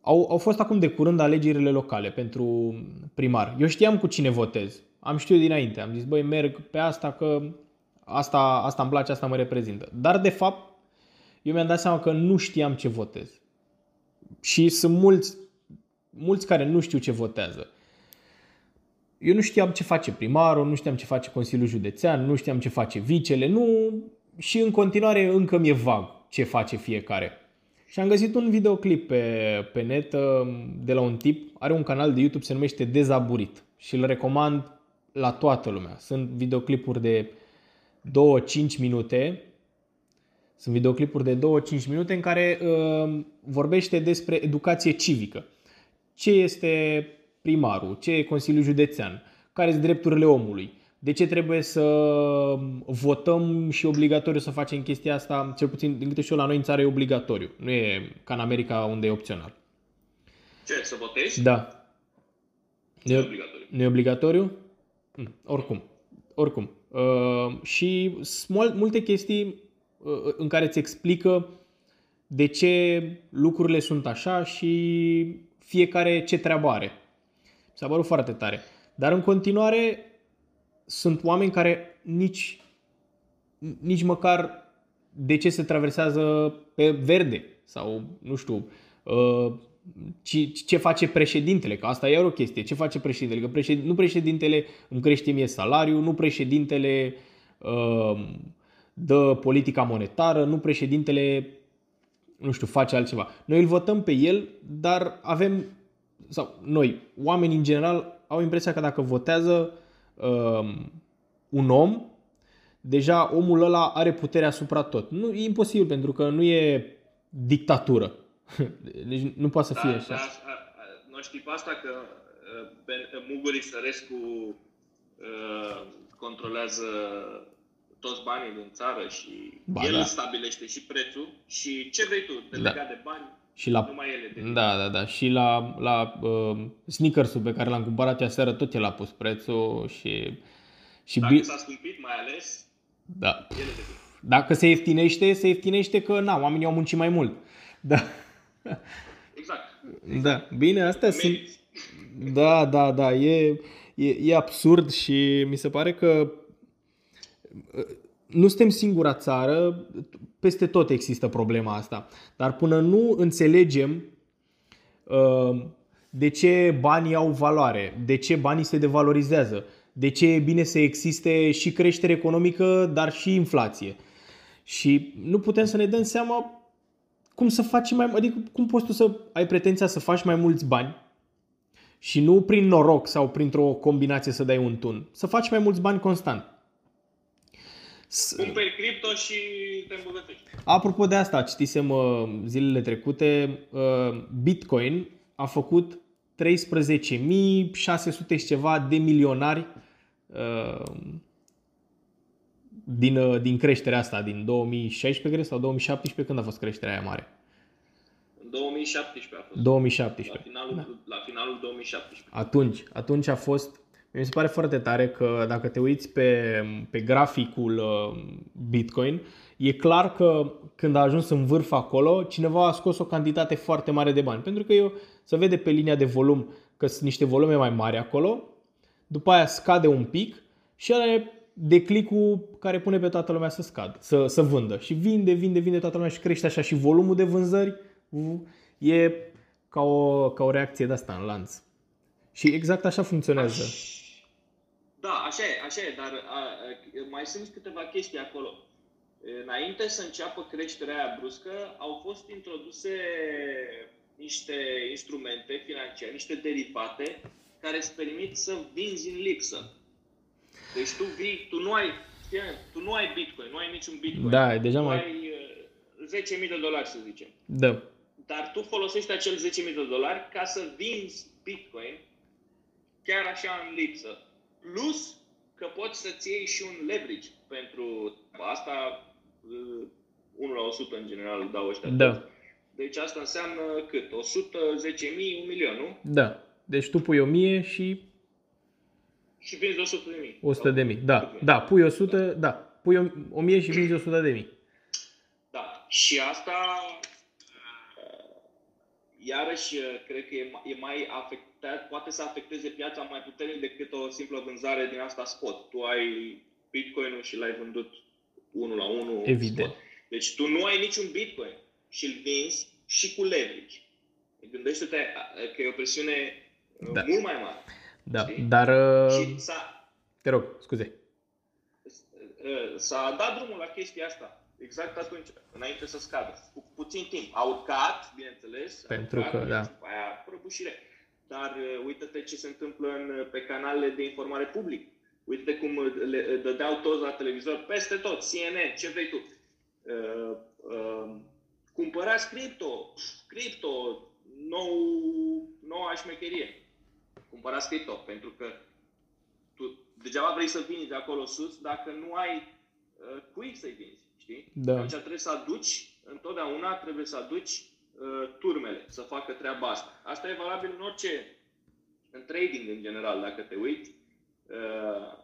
au, au fost acum de curând alegerile locale pentru primar. Eu știam cu cine votez. Am știut dinainte. Am zis, băi, merg pe asta că asta, asta îmi place, asta mă reprezintă. Dar, de fapt, eu mi-am dat seama că nu știam ce votez. Și sunt mulți, mulți care nu știu ce votează. Eu nu știam ce face primarul, nu știam ce face Consiliul Județean, nu știam ce face vicele, nu... și în continuare încă mi-e vag ce face fiecare. Și am găsit un videoclip pe, pe net uh, de la un tip, are un canal de YouTube, se numește Dezaburit și îl recomand la toată lumea. Sunt videoclipuri de 2-5 minute, sunt videoclipuri de 2-5 minute în care uh, vorbește despre educație civică. Ce este primarul, ce e Consiliul Județean, care sunt drepturile omului, de ce trebuie să votăm și obligatoriu să facem chestia asta, cel puțin din câte știu la noi în țară e obligatoriu, nu e ca în America unde e opțional. Ce, să votezi? Da. Nu e obligatoriu. Nu e obligatoriu? Mm, Oricum. Oricum. Uh, și sunt mul- multe chestii uh, în care îți explică de ce lucrurile sunt așa și fiecare ce treabă are. Mi s-a părut foarte tare. Dar în continuare sunt oameni care nici, nici măcar de ce se traversează pe verde sau nu știu uh, ce, ce face președintele, că asta e iar o chestie, ce face președintele, că președin, nu președintele îmi crește mie salariul, nu președintele uh, dă politica monetară, nu președintele nu știu, face altceva. Noi îl votăm pe el, dar avem, sau noi, oamenii în general, au impresia că dacă votează uh, un om, deja omul ăla are putere asupra tot. Nu, e imposibil, pentru că nu e dictatură. [laughs] Deci nu poate să fie Da, așa. da, a- a- nu știi pe asta că uh, Ben- Muguri Sărescu uh, controlează toți banii din țară și Ba el da. stabilește și prețul și ce vrei tu, de Da. legat de bani, Și la, numai ele de da, da, da. Și la, la uh, sneakers-ul pe care l-am cumpărat eu seară, tot el a pus prețul și, și Dacă bi- s-a scumpit, mai ales, da. ele de Dacă se ieftinește, se ieftinește că na, oamenii au muncit mai mult. Da. Exact. Da, bine, astea sunt... Meriți. Da, da, da, e, e, e absurd și mi se pare că uh, nu suntem singura țară, peste tot există problema asta. Dar până nu înțelegem uh, de ce banii au valoare, de ce banii se devalorizează, de ce e bine să existe și creștere economică, dar și inflație. Și nu putem să ne dăm seama cum să faci mai adică cum poți tu să ai pretenția să faci mai mulți bani și nu prin noroc sau printr-o combinație să dai un tun. Să faci mai mulți bani constant. Cumperi cripto și te îmbogățești. Apropo de asta, citisem uh, zilele trecute, uh, Bitcoin a făcut 13.600 și ceva de milionari uh, din, din creșterea asta, din 2016 sau 2017, când a fost creșterea aia mare? 2017 a fost. 2017. La finalul, da. la finalul 2017. Atunci, atunci a fost mi se pare foarte tare că dacă te uiți pe, pe graficul uh, Bitcoin, e clar că când a ajuns în vârf acolo, cineva a scos o cantitate foarte mare de bani. Pentru că eu se vede pe linia de volum că sunt niște volume mai mari acolo, după aia scade un pic și are declicul care pune pe toată lumea să scadă, să, să vândă. Și vinde, vinde, vinde toată lumea și crește așa și volumul de vânzări e ca o, ca o reacție de asta în lanț. Și exact așa funcționează. Da, așa e, așa e, dar a, a, mai sunt câteva chestii acolo. Înainte să înceapă creșterea aia bruscă, au fost introduse niște instrumente financiare, niște derivate, care îți permit să vinzi în lipsă. Deci tu vii, tu nu ai, tu nu ai Bitcoin, nu ai niciun Bitcoin. Da, deja mai... ai 10.000 de dolari, să zicem. Da. Dar tu folosești acel 10.000 de dolari ca să vinzi Bitcoin chiar așa în lipsă. Plus că poți să-ți iei și un leverage pentru asta 1 la 100 în general dau ăștia. Da. Deci asta înseamnă cât? 110.000, un milion, nu? Da. Deci tu pui 1000 și... Și vinzi 100 de mii. 100 de mii, da. Da, pui 100, da. Pui 1000 și vinzi 100 de mii. Da. Și asta iarăși cred că e mai afectat, poate să afecteze piața mai puternic decât o simplă vânzare din asta spot. Tu ai Bitcoin-ul și l-ai vândut 1 la 1 Evident. Spot. Deci tu nu ai niciun Bitcoin și îl vinzi și cu leverage. Gândește-te că e o presiune da. mult mai mare. Da, știi? dar... Uh... Și s-a... Te rog, scuze. S-a dat drumul la chestia asta exact atunci, înainte să scadă. Cu puțin timp. Au cat, bineînțeles. Pentru că, da. Aia prăbușire. Dar uh, uite-te ce se întâmplă în, pe canalele de informare public. Uite cum le dădeau toți la televizor, peste tot, CNN, ce vrei tu. Uh, uh, cumpărați cripto, cripto, nou, noua șmecherie. Cumpărați cripto, pentru că tu degeaba vrei să vinzi de acolo sus dacă nu ai uh, cui să-i vinzi. Știi? Da. Atunci trebuie să aduci, întotdeauna trebuie să aduci uh, turmele să facă treaba asta. Asta e valabil în orice, în trading în general, dacă te uiți. Uh,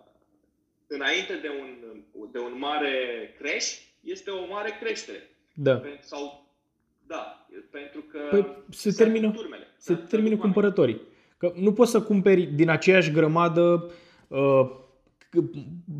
înainte de un, de un mare crash, este o mare creștere. Da. Sau, da, pentru că păi, se termină, turmele, se termină cumpărătorii. Că nu poți să cumperi din aceeași grămadă uh,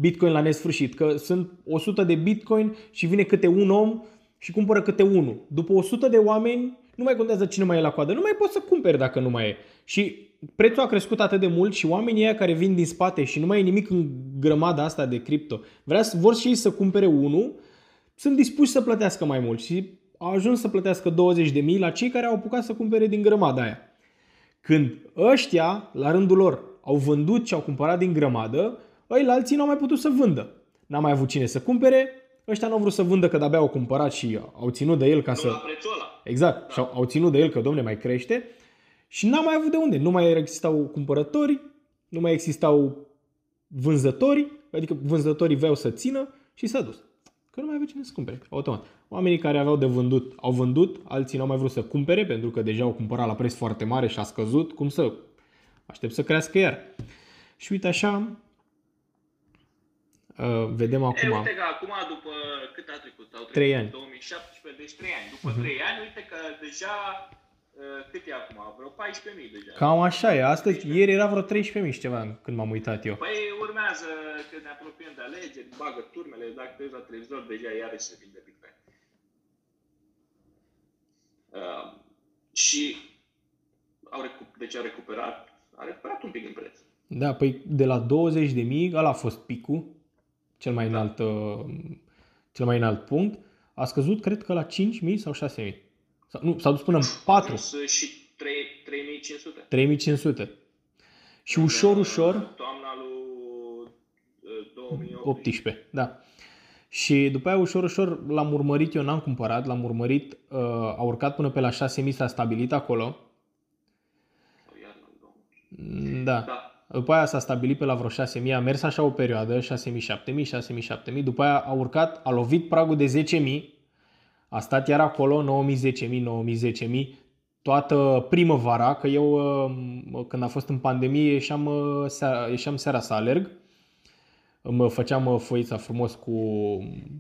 Bitcoin la nesfârșit, că sunt 100 de Bitcoin și vine câte un om și cumpără câte unul. După 100 de oameni, nu mai contează cine mai e la coadă, nu mai poți să cumperi dacă nu mai e. Și prețul a crescut atât de mult și oamenii ăia care vin din spate și nu mai e nimic în grămada asta de cripto, vrea, vor și ei să cumpere unul, sunt dispuși să plătească mai mult și au ajuns să plătească 20 de mii la cei care au apucat să cumpere din grămada aia. Când ăștia, la rândul lor, au vândut și au cumpărat din grămadă, Ăi, alții n-au mai putut să vândă. N-a mai avut cine să cumpere, ăștia n-au vrut să vândă că de-abia au cumpărat și au ținut de el ca nu să... La prețul ăla. Exact. Da. Și au, au ținut de el că, domne, mai crește. Și n-a mai avut de unde. Nu mai existau cumpărători, nu mai existau vânzători, adică vânzătorii vreau să țină și s-a dus. Că nu mai avea cine să cumpere, automat. Oamenii care aveau de vândut au vândut, alții n-au mai vrut să cumpere pentru că deja au cumpărat la preț foarte mare și a scăzut. Cum să aștept să crească iar? Și uite așa, Uh, vedem acum. E, uite că acum, după cât a trecut? Au trecut 3 ani. 2017, deci 3 ani. După uh-huh. 3 ani, uite că deja, uh, cât e acum? Vreo 14.000 deja. Cam așa e. Astăzi, ieri era vreo 13.000 și ceva când m-am uitat eu. Păi urmează, când ne apropiem de alegeri, bagă turmele, dacă te la televizor, deja iarăși se vinde Bitcoin. Uh, și au recup- deci deci a recuperat, a recuperat un pic în preț. Da, păi de la 20 de mii, ăla a fost picul, cel mai înalt, da. cel mai înalt punct, a scăzut, cred că la 5.000 sau 6.000. Sau, nu, s-a dus până în 4. Și 3, 3500. 3500. Și ușor, ușor... Toamna lui 2018. 18, da. Și după aia, ușor, ușor, l-am urmărit, eu n-am cumpărat, l-am urmărit, uh, a urcat până pe la 6.000, s-a stabilit acolo. Da. da. După aia s-a stabilit pe la vreo 6.000, a mers așa o perioadă, 6.000, 7.000, 6.000, 7.000, după aia a urcat, a lovit pragul de 10.000, a stat iar acolo 9.000, 10.000, 9.000, 10.000, toată primăvara, că eu uh, când a fost în pandemie ieșeam uh, seara, ieșeam seara să alerg, îmi făceam uh, foița frumos cu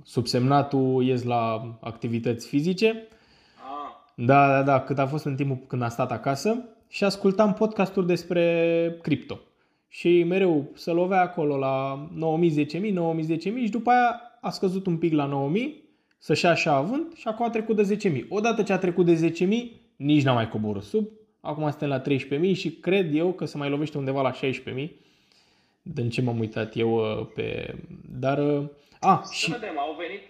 subsemnatul, ies la activități fizice. Ah. Da, da, da, cât a fost în timpul când a stat acasă și ascultam podcasturi despre cripto. Și mereu se lovea acolo la 9.000, 10.000, 9.000, 10.000 și după aia a scăzut un pic la 9.000, să-și așa având și acum a trecut de 10.000. Odată ce a trecut de 10.000, nici n-a mai coborât sub. Acum suntem la 13.000 și cred eu că se mai lovește undeva la 16.000 din ce m-am uitat eu uh, pe... Dar... Uh, a, să și... vedem, au venit...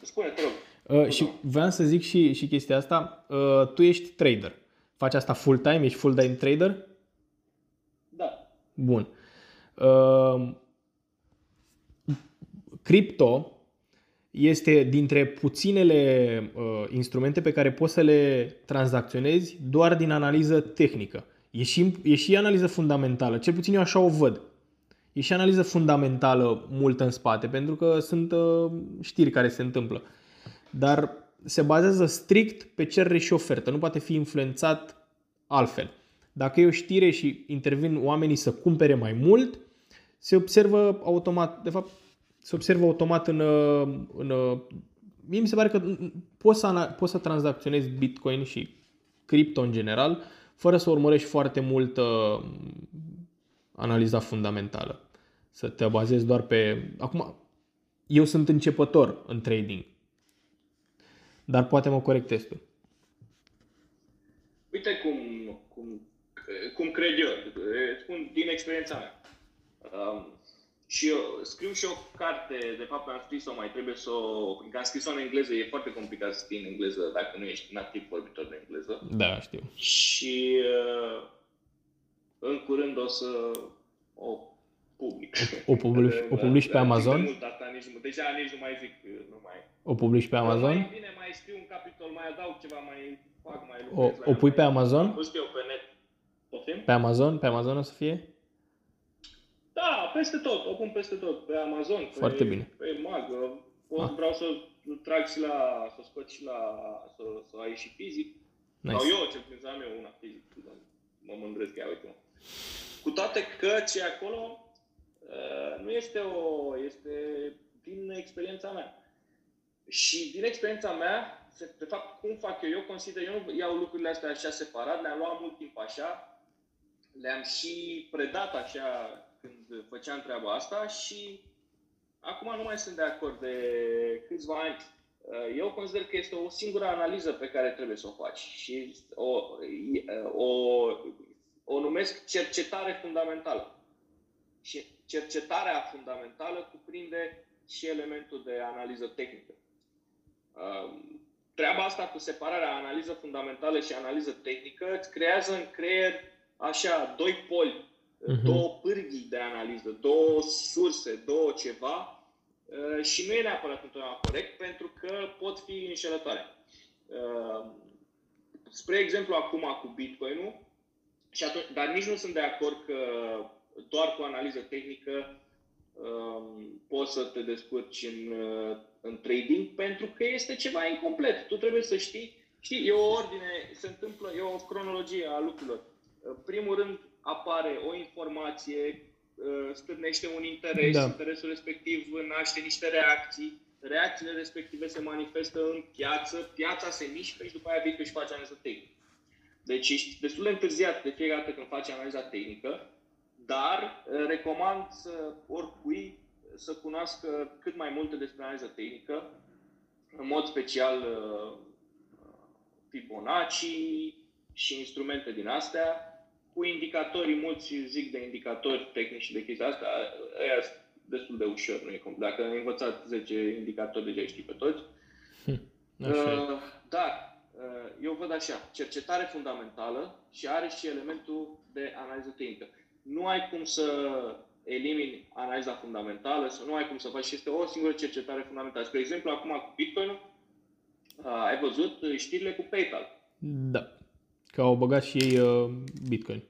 Spune, te rog. Uh, și vreau să zic și, și chestia asta. Uh, tu ești trader. Faci asta full-time? Ești full-time trader? Da. Bun. Uh, cripto este dintre puținele uh, instrumente pe care poți să le tranzacționezi doar din analiză tehnică. E și, e și analiză fundamentală, cel puțin eu așa o văd. E și analiză fundamentală mult în spate, pentru că sunt uh, știri care se întâmplă. Dar se bazează strict pe cerere și ofertă, nu poate fi influențat altfel. Dacă e o știre și intervin oamenii să cumpere mai mult, se observă automat, de fapt, se observă automat în, în mie mi se pare că poți să, poți să tranzacționezi Bitcoin și cripto în general fără să urmărești foarte mult uh, analiza fundamentală. Să te bazezi doar pe... Acum, eu sunt începător în trading, dar poate mă corectez tu. Uite cum, cum, cum cred eu, spun din experiența mea. Um, și eu scriu și o carte, de fapt am scris-o, mai trebuie să o... Că am scris-o în engleză, e foarte complicat să scrii în engleză dacă nu ești nativ vorbitor de engleză. Da, știu. Și uh, în curând o să o public. O, publici, [laughs] o publici pe Amazon? Mult asta, nici, deja nici nu mai zic, nu mai... O publici pe Amazon? Mai bine, mai scriu un capitol, mai adaug ceva, mai fac, mai lucrez. O, o pui pe Amazon? Am eu pe net. Poftim? Pe Amazon? Pe Amazon o să fie? Da, peste tot, o pun peste tot, pe Amazon, Foarte bine. pe Mag, pot, ah. vreau să trag și la, să scot și la, să, să ai și fizic. Nice. Sau eu, ce puțin să am eu una fizic, mă mândresc că uite Cu toate că ce acolo uh, nu este o, este din experiența mea. Și din experiența mea, de fapt, cum fac eu? Eu consider, eu nu iau lucrurile astea așa separat, le-am luat mult timp așa, le-am și predat așa când făceam treaba asta și acum nu mai sunt de acord de câțiva ani. Eu consider că este o singură analiză pe care trebuie să o faci și o, o, o numesc cercetare fundamentală. Și cercetarea fundamentală cuprinde și elementul de analiză tehnică. Treaba asta cu separarea analiză fundamentală și analiză tehnică îți creează în creier așa doi poli uh-huh. două pârghii de analiză, două surse, două ceva uh, și nu e neapărat întotdeauna corect pentru că pot fi înșelătoare. Uh, spre exemplu, acum cu Bitcoin-ul, și atunci, dar nici nu sunt de acord că doar cu analiză tehnică um, poți să te descurci în, uh, în trading pentru că este ceva incomplet. Tu trebuie să știi, știi, e o ordine, se întâmplă, e o cronologie a lucrurilor. În primul rând, apare o informație, uh, stârnește un interes, da. interesul respectiv naște niște reacții, reacțiile respective se manifestă în piață, piața se mișcă și după aia vii tu și faci analiză tehnică. Deci ești destul de întârziat de fiecare dată când faci analiza tehnică, dar uh, recomand să oricui să cunoască cât mai multe despre analiza tehnică, în mod special uh, Fibonacci, și instrumente din astea, cu indicatorii, mulți zic de indicatori tehnici și de chestii astea, aia destul de ușor, nu e cum. Dacă ai învățat 10 indicatori, deja știi pe toți. Hm, uh, dar uh, eu văd așa, cercetare fundamentală și are și elementul de analiză tehnică. Nu ai cum să elimini analiza fundamentală, sau nu ai cum să faci, este o singură cercetare fundamentală. Spre exemplu, acum cu Bitcoin, uh, ai văzut știrile cu PayPal. Da, că au băgat și ei uh, Bitcoin.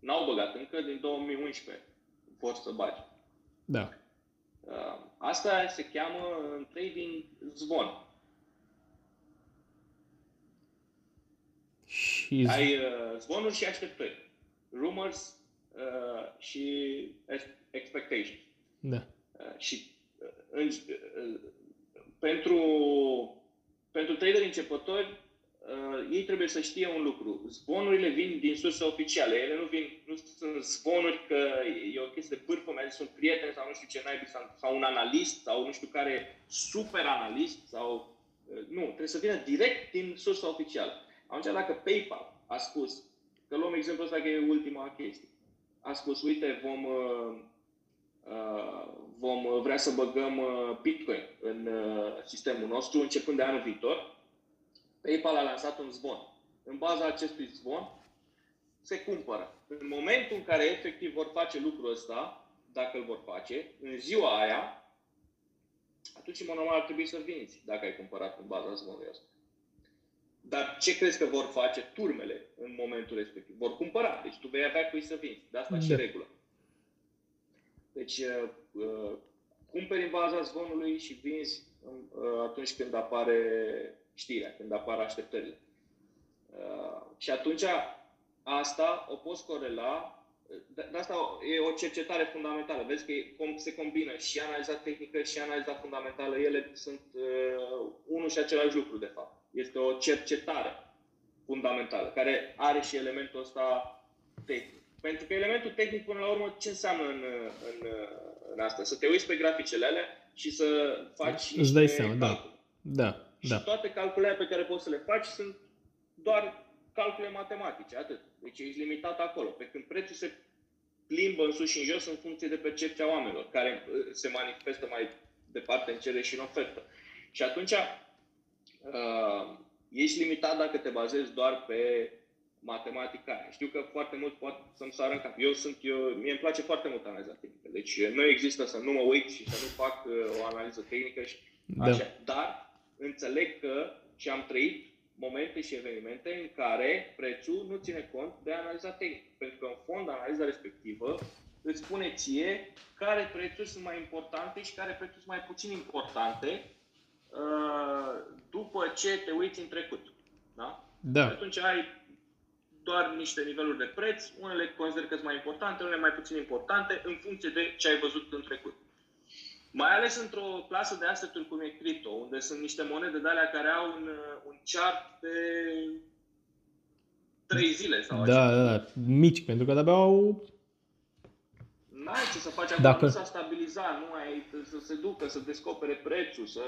N-au băgat încă din 2011 poți să bagi. Da. Uh, asta se cheamă în trading zvon. Și... Ai uh, zvonuri și așteptări. Rumors uh, și expectations. Da. Uh, și uh, în, uh, pentru, pentru traderi începători, uh, ei trebuie să știe un lucru. Zvonurile vin din surse oficiale. Ele nu vin, nu sunt zvonuri că e o chestie de pârfă, mi-a zis un prieten sau nu știu ce naibii, sau, sau un analist sau nu știu care super analist sau... Uh, nu, trebuie să vină direct din sursa oficială. Atunci dacă PayPal a spus, că luăm exemplul ăsta că e ultima chestie, a spus, uite, vom, uh, uh, vom vrea să băgăm uh, Bitcoin în uh, sistemul nostru începând de anul viitor, PayPal a lansat un zvon. În baza acestui zvon se cumpără. În momentul în care efectiv vor face lucrul ăsta, dacă îl vor face, în ziua aia, atunci în mod normal ar trebui să vinzi dacă ai cumpărat în baza zvonului ăsta. Dar ce crezi că vor face turmele în momentul respectiv? Vor cumpăra. Deci tu vei avea cui să vinzi. De asta da. și regulă. Deci uh, uh, cumperi în baza zvonului și vinzi uh, atunci când apare știrea, când apar așteptările. Uh, și atunci asta o poți corela, de, de asta e o cercetare fundamentală. Vezi că se combină și analiza tehnică și analiza fundamentală. Ele sunt uh, unul și același lucru, de fapt. Este o cercetare fundamentală, care are și elementul ăsta tehnic. Pentru că elementul tehnic, până la urmă, ce înseamnă în, în, în asta? Să te uiți pe graficele alea și să faci Îți dai seama, da. Da. Da. Și toate calculele pe care poți să le faci sunt doar calcule matematice, atât. Deci ești limitat acolo. Pe când prețul se plimbă în sus și în jos în funcție de percepția oamenilor, care uh, se manifestă mai departe în cerere și în ofertă. Și atunci uh, ești limitat dacă te bazezi doar pe matematica Știu că foarte mult poate să-mi sară în cap. Eu sunt, eu, mie îmi place foarte mult analiza tehnică. Deci nu există să nu mă uit și să nu fac uh, o analiză tehnică și da. așa. Dar înțeleg că și am trăit momente și evenimente în care prețul nu ține cont de analiza tehnică. Pentru că în fond analiza respectivă îți spune ție care prețuri sunt mai importante și care prețuri sunt mai puțin importante uh, după ce te uiți în trecut. Da? Da. Și atunci ai doar niște niveluri de preț, unele consider că sunt mai importante, unele mai puțin importante, în funcție de ce ai văzut în trecut. Mai ales într-o clasă de asset cum e cripto, unde sunt niște monede de alea care au un, un chart de 3 zile sau da, așa. Da, da, mici, pentru că de-abia au... N-ai ce să faci acum, Dacă... nu s-a stabilizat, nu ai să se ducă, să descopere prețul, să...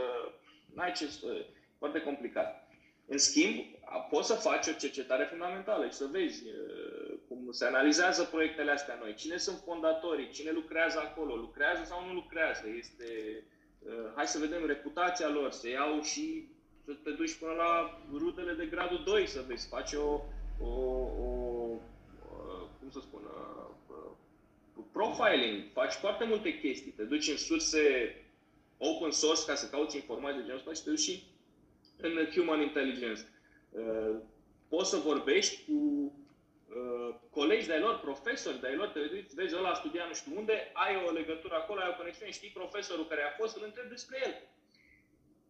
N-ai ce să... Foarte complicat. În schimb, poți să faci o cercetare fundamentală și să vezi cum se analizează proiectele astea noi, cine sunt fondatorii, cine lucrează acolo, lucrează sau nu lucrează, este, hai să vedem reputația lor, să iau și să te duci până la rudele de gradul 2 să vezi, faci o, o, o cum să spun, profiling, faci foarte multe chestii, te duci în surse open source ca să cauți informații de genul ăsta și te duci și în human intelligence. Uh, poți să vorbești cu uh, colegi de-ai lor, profesori de-ai lor, te uiți, vezi, ăla a studiat nu știu unde, ai o legătură acolo, ai o conexiune, știi profesorul care a fost, îl întrebi despre el.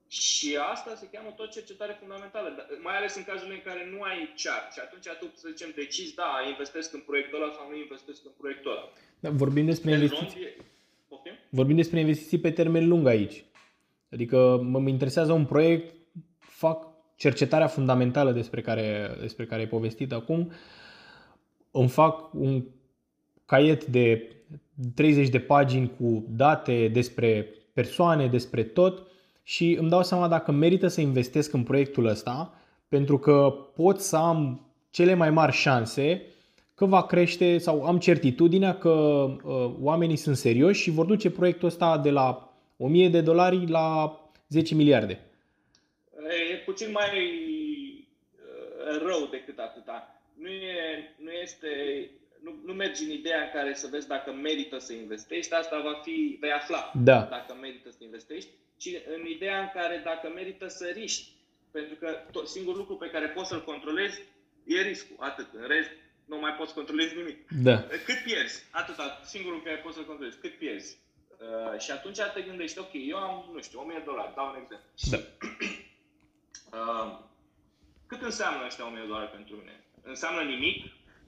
Și asta se cheamă tot cercetare fundamentală, mai ales în cazul în care nu ai chart și atunci tu, să zicem, decizi, da, investesc în proiectul ăla sau nu investesc în proiectul ăla. Da, vorbim despre investiții. Vorbim despre investiții pe termen lung aici. Adică mă interesează un proiect fac cercetarea fundamentală despre care, despre care ai povestit acum, îmi fac un caiet de 30 de pagini cu date despre persoane, despre tot și îmi dau seama dacă merită să investesc în proiectul ăsta pentru că pot să am cele mai mari șanse că va crește sau am certitudinea că uh, oamenii sunt serioși și vor duce proiectul ăsta de la 1000 de dolari la 10 miliarde. E puțin mai uh, rău decât atâta. Nu, e, nu este nu, nu mergi în ideea în care să vezi dacă merită să investești, asta va fi, vei afla da. dacă merită să investești, ci în ideea în care dacă merită să riști. Pentru că tot, singurul lucru pe care poți să-l controlezi e riscul, atât. În rest, nu mai poți controlezi nimic. Da. Cât pierzi? Atâta, singurul care poți să controlezi. Cât pierzi? Uh, și atunci te gândești, ok, eu am, nu știu, 1000 de dolari, dau un exemplu. Da. [clears throat] uh, cât înseamnă ăștia 1000 de dolari pentru mine? Înseamnă nimic?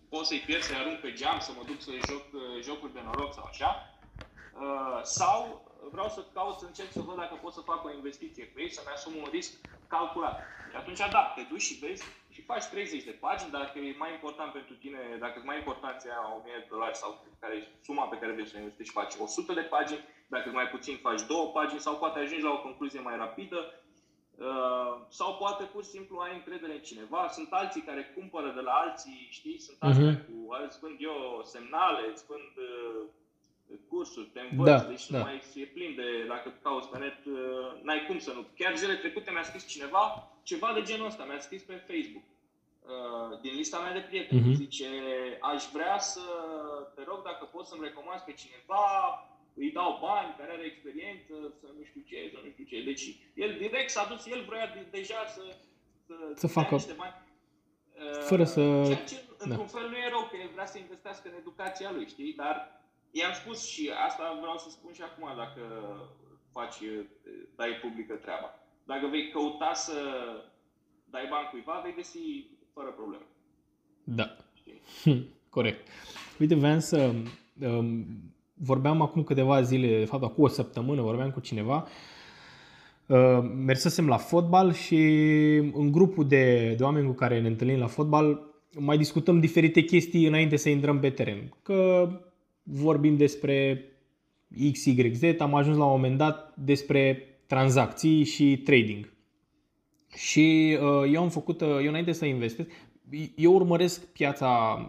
Pot să-i pierd, să-i arunc pe geam, să mă duc să joc uh, jocuri de noroc sau așa? Uh, sau vreau să caut să încerc să văd dacă pot să fac o investiție pe ei, să-mi asum un risc calculat. Și atunci, da, te duci și vezi și faci 30 de pagini, dacă e mai important pentru tine, dacă e mai important să ia 1000 de dolari sau care e suma pe care vrei să o investești, faci 100 de pagini, dacă mai puțin faci două pagini sau poate ajungi la o concluzie mai rapidă, Uh, sau poate pur și simplu ai încredere în cineva. Sunt alții care cumpără de la alții, știi? Sunt alții uh-huh. cu, îți vând eu semnale, îți vând uh, cursuri, te învăț, da, deci da. nu mai e plin de, dacă cauți pe net, uh, n-ai cum să nu. Chiar zilele trecute mi-a scris cineva ceva de genul ăsta, mi-a scris pe Facebook. Uh, din lista mea de prieteni. Uh-huh. Zice, aș vrea să te rog dacă poți să-mi recomanzi pe cineva îi dau bani, care are experiență, să nu știu ce, să nu știu ce. Deci el direct s-a dus, el vrea deja să, să, să facă niște bani. Fără să... Ceea ce, într-un da. fel, nu e rău, că el vrea să investească în educația lui, știi? Dar i-am spus și asta vreau să spun și acum, dacă faci, dai publică treaba. Dacă vei căuta să dai bani cuiva, vei găsi fără probleme. Da. Știi? Corect. Uite, vreau să um, vorbeam acum câteva zile, de fapt acum o săptămână, vorbeam cu cineva, uh, mersesem la fotbal și în grupul de, de oameni cu care ne întâlnim la fotbal mai discutăm diferite chestii înainte să intrăm pe teren. Că vorbim despre XYZ, am ajuns la un moment dat despre tranzacții și trading. Și uh, eu am făcut, uh, eu înainte să investez, eu urmăresc piața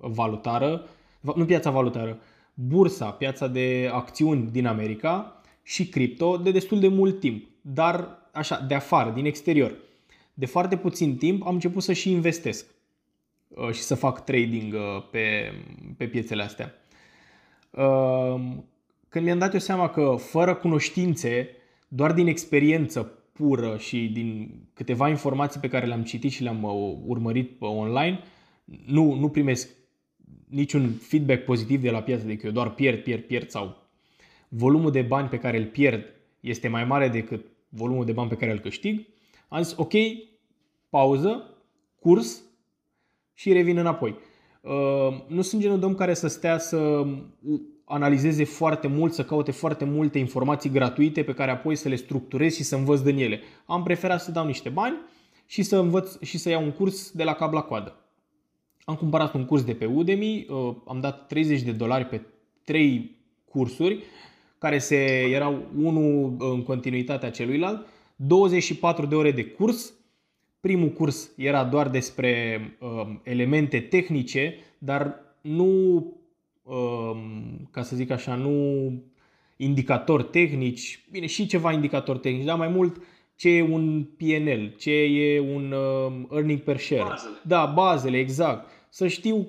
valutară, nu piața valutară, bursa, piața de acțiuni din America și cripto de destul de mult timp, dar așa, de afară, din exterior. De foarte puțin timp am început să și investesc uh, și să fac trading uh, pe, pe piețele astea. Uh, când mi-am dat eu seama că fără cunoștințe, doar din experiență pură și din câteva informații pe care le-am citit și le-am urmărit online, nu, nu primesc niciun feedback pozitiv de la piață, decât eu doar pierd, pierd, pierd sau volumul de bani pe care îl pierd este mai mare decât volumul de bani pe care îl câștig, am zis ok, pauză, curs și revin înapoi. Uh, nu sunt genul de om care să stea să analizeze foarte mult, să caute foarte multe informații gratuite pe care apoi să le structurez și să învăț din ele. Am preferat să dau niște bani și să învăț și să iau un curs de la cap la coadă. Am cumpărat un curs de pe Udemy, uh, am dat 30 de dolari pe 3 cursuri, care se, erau unul în continuitatea celuilalt, 24 de ore de curs. Primul curs era doar despre uh, elemente tehnice, dar nu, uh, ca să zic așa, nu indicatori tehnici, bine, și ceva indicatori tehnici, dar mai mult ce e un PNL, ce e un uh, earning per share. Bazele. Da, bazele, exact să știu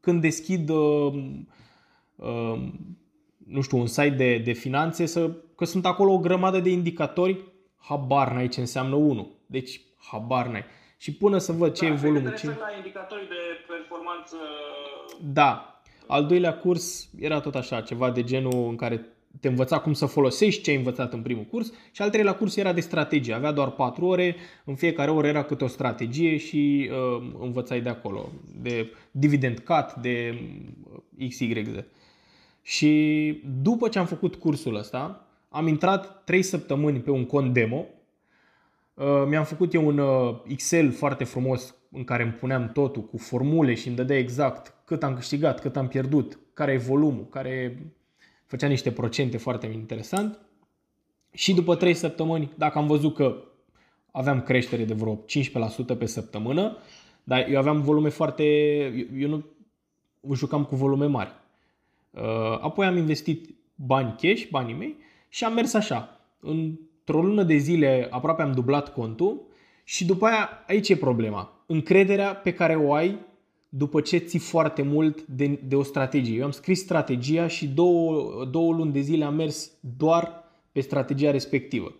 când deschid, uh, uh, nu știu, un site de, de finanțe, să, că sunt acolo o grămadă de indicatori, habar n-ai ce înseamnă unul. Deci, habar n-ai. Și până să văd ce da, e volumul. Ce... la indicatorii de performanță. Da. Al doilea curs era tot așa, ceva de genul în care te învăța cum să folosești ce ai învățat în primul curs și al treilea curs era de strategie. Avea doar 4 ore, în fiecare oră era câte o strategie și uh, învățai de acolo, de dividend cut, de uh, XYZ. Și după ce am făcut cursul ăsta, am intrat 3 săptămâni pe un cont demo. Uh, mi-am făcut eu un uh, Excel foarte frumos în care îmi puneam totul cu formule și îmi dădea exact cât am câștigat, cât am pierdut, care e volumul, care e făcea niște procente foarte interesant. Și după 3 săptămâni, dacă am văzut că aveam creștere de vreo 15% pe săptămână, dar eu aveam volume foarte... Eu, eu nu jucam cu volume mari. Uh, apoi am investit bani cash, banii mei, și am mers așa. Într-o lună de zile aproape am dublat contul și după aia aici e problema. Încrederea pe care o ai după ce ții foarte mult de, de o strategie. Eu am scris strategia și două, două luni de zile am mers doar pe strategia respectivă.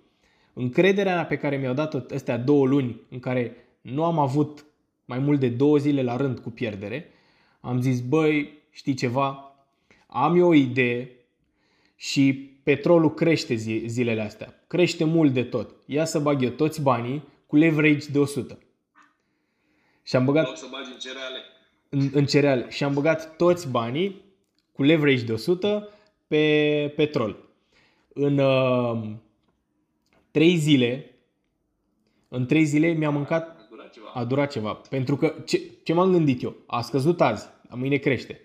Încrederea pe care mi-au dat-o astea două luni în care nu am avut mai mult de două zile la rând cu pierdere, am zis, băi, știi ceva, am eu o idee și petrolul crește zilele astea. Crește mult de tot. Ia să bag eu toți banii cu leverage de 100. Și am băgat... să bagi în cereale. În, în cereale. Și am băgat toți banii cu leverage de 100 pe petrol. În uh, 3 zile, în 3 zile mi-am mâncat... A durat ceva. A durat ceva. Pentru că ce, ce m-am gândit eu? A scăzut azi, mâine crește.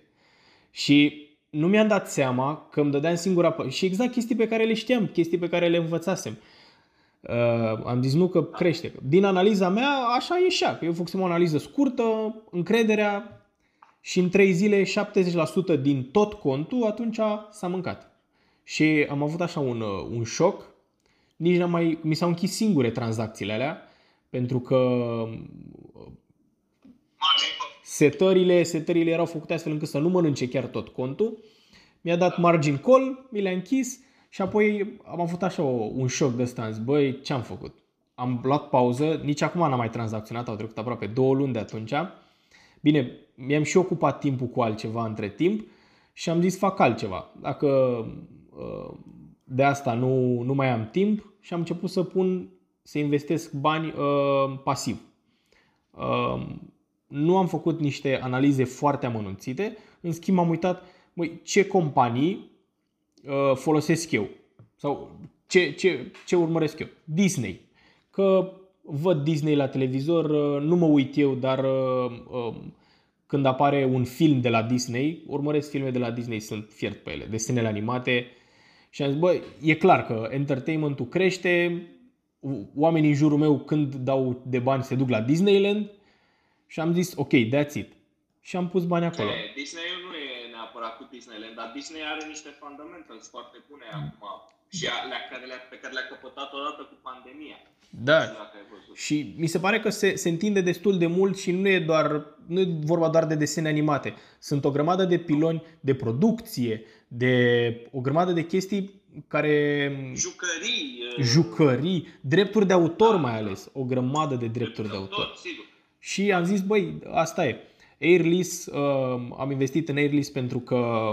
Și nu mi-am dat seama că îmi dădeam singura... Și exact chestii pe care le știam, chestii pe care le învățasem. Uh, am zis nu că crește. Din analiza mea așa ieșea. Că eu făcusem o analiză scurtă, încrederea și în 3 zile 70% din tot contul atunci s-a mâncat. Și am avut așa un, uh, un șoc. Nici n-am mai... Mi s-au închis singure tranzacțiile alea pentru că setările, setările erau făcute astfel încât să nu mănânce chiar tot contul. Mi-a dat margin call, mi le-a închis și apoi am avut așa un șoc de ăsta. băi, ce am făcut? Am luat pauză, nici acum n-am mai tranzacționat, au trecut aproape două luni de atunci. Bine, mi-am și ocupat timpul cu altceva între timp și am zis fac altceva. Dacă uh, de asta nu, nu mai am timp și am început să pun, să investesc bani uh, pasiv. Uh, nu am făcut niște analize foarte amănunțite, în schimb am uitat măi, ce companii uh, folosesc eu sau ce, ce, ce urmăresc eu. Disney. Că văd Disney la televizor, uh, nu mă uit eu, dar uh, uh, când apare un film de la Disney, urmăresc filme de la Disney, sunt fiert pe ele, desenele animate și am zis, bă, e clar că entertainmentul crește, oamenii în jurul meu când dau de bani se duc la Disneyland și am zis, ok, that's it. Și am pus bani acolo. Disney nu e neapărat cu Disneyland, dar Disney are niște fundamentals foarte bune mm. acum și alea care le pe care le-a căpătat odată cu pandemia. Da. Și mi se pare că se, se întinde destul de mult și nu e doar nu e vorba doar de desene animate. Sunt o grămadă de piloni de producție, de o grămadă de chestii care... Jucării. Jucării, drepturi de autor da, mai ales. O grămadă de drepturi, drepturi de autor. autor sigur. Și am zis, băi, asta e. Airlist, uh, am investit în Airlist pentru că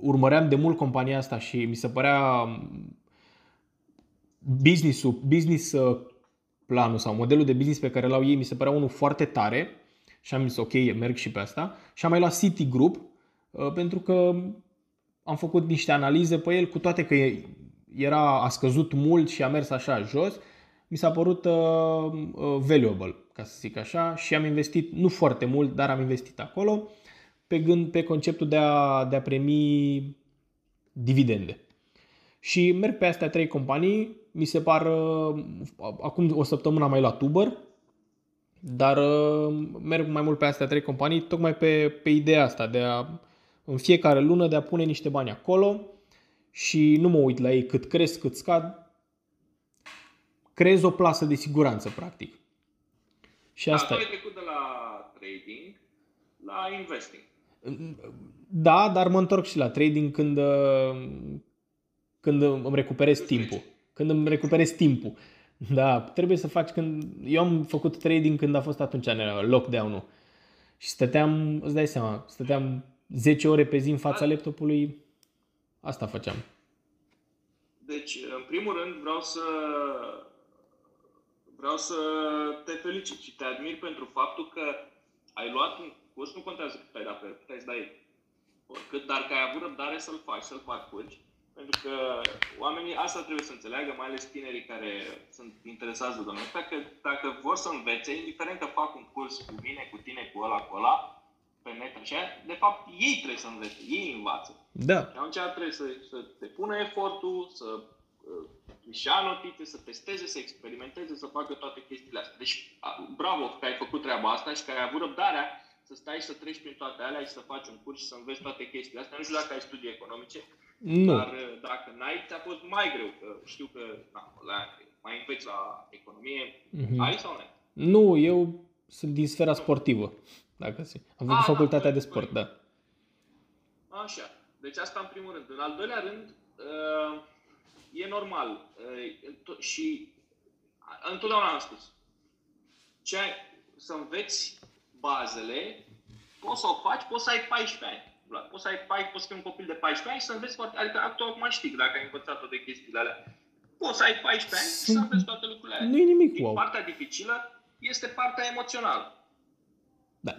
urmăream de mult compania asta și mi se părea business-ul, business uh, planul sau modelul de business pe care l-au ei mi se părea unul foarte tare și am zis ok, merg și pe asta. Și am mai luat City Group uh, pentru că am făcut niște analize pe el cu toate că era, a scăzut mult și a mers așa jos, mi s-a părut uh, uh, valuable ca să zic așa, și am investit, nu foarte mult, dar am investit acolo, pe, gând, pe conceptul de a, de a primi dividende. Și merg pe astea trei companii, mi se par, uh, acum o săptămână am mai luat Uber, dar uh, merg mai mult pe astea trei companii, tocmai pe, pe ideea asta de a, în fiecare lună, de a pune niște bani acolo și nu mă uit la ei cât cresc, cât scad, creez o plasă de siguranță, practic. Și asta da, ai trecut de la trading la investing. Da, dar mă întorc și la trading când, când îmi recuperez timpul. Când îmi recuperez timpul. Da, trebuie să faci când... Eu am făcut trading când a fost atunci lockdown-ul. Și stăteam, îți dai seama, stăteam 10 ore pe zi în fața da. laptopului. Asta făceam. Deci, în primul rând, vreau să vreau să te felicit și te admir pentru faptul că ai luat un curs, nu contează cât ai dat pe cât ai dai oricât, dar că ai avut răbdare să-l faci, să-l parcurgi, pentru că oamenii asta trebuie să înțeleagă, mai ales tinerii care sunt interesați de domeniul ăsta, că dacă vor să învețe, indiferent că fac un curs cu mine, cu tine, cu ăla, cu ăla, pe net, așa, de fapt ei trebuie să învețe, ei învață. Da. Și atunci trebuie să, să te pună efortul, să uh, Își ia notițe, să testeze, să experimenteze, să facă toate chestiile astea. Deci, bravo că ai făcut treaba asta și că ai avut răbdarea să stai să treci prin toate alea și să faci un curs și să înveți toate chestiile astea. Nu știu dacă ai studii economice, nu. dar dacă n-ai, ți-a fost mai greu. Că știu că na, la, mai înveți la economie. Mm-hmm. Ai sau nu? Nu, eu sunt din sfera sportivă. Dacă se. Am făcut ah, facultatea da, de sport, da. Așa. Deci asta în primul rând. În al doilea rând, uh, e normal uh, și întotdeauna am spus, ce ai, să înveți bazele, poți să o faci, poți să ai 14 ani. Poți să ai 14, poți să fii un copil de 14 ani și să înveți foarte, adică acum știi dacă ai învățat toate chestiile alea. Poți să ai 14 ani și să înveți toate lucrurile alea. Nu e nimic wow. Partea dificilă este partea emoțională. Da.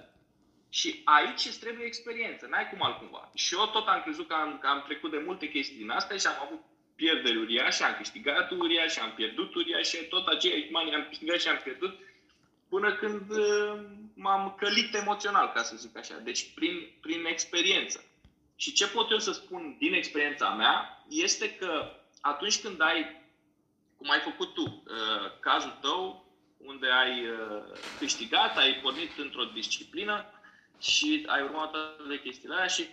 Și aici îți trebuie experiență, n-ai cum altcumva. Și eu tot am crezut că am, că am trecut de multe chestii din astea și am avut pierderi uriașe, am câștigat uriașe, am pierdut uriașe, tot aceiași bani am câștigat și am pierdut, până când uh, m-am călit emoțional, ca să zic așa. Deci prin, prin experiență. Și ce pot eu să spun din experiența mea este că atunci când ai, cum ai făcut tu, uh, cazul tău, unde ai uh, câștigat, ai pornit într-o disciplină și ai urmat toate chestiile alea și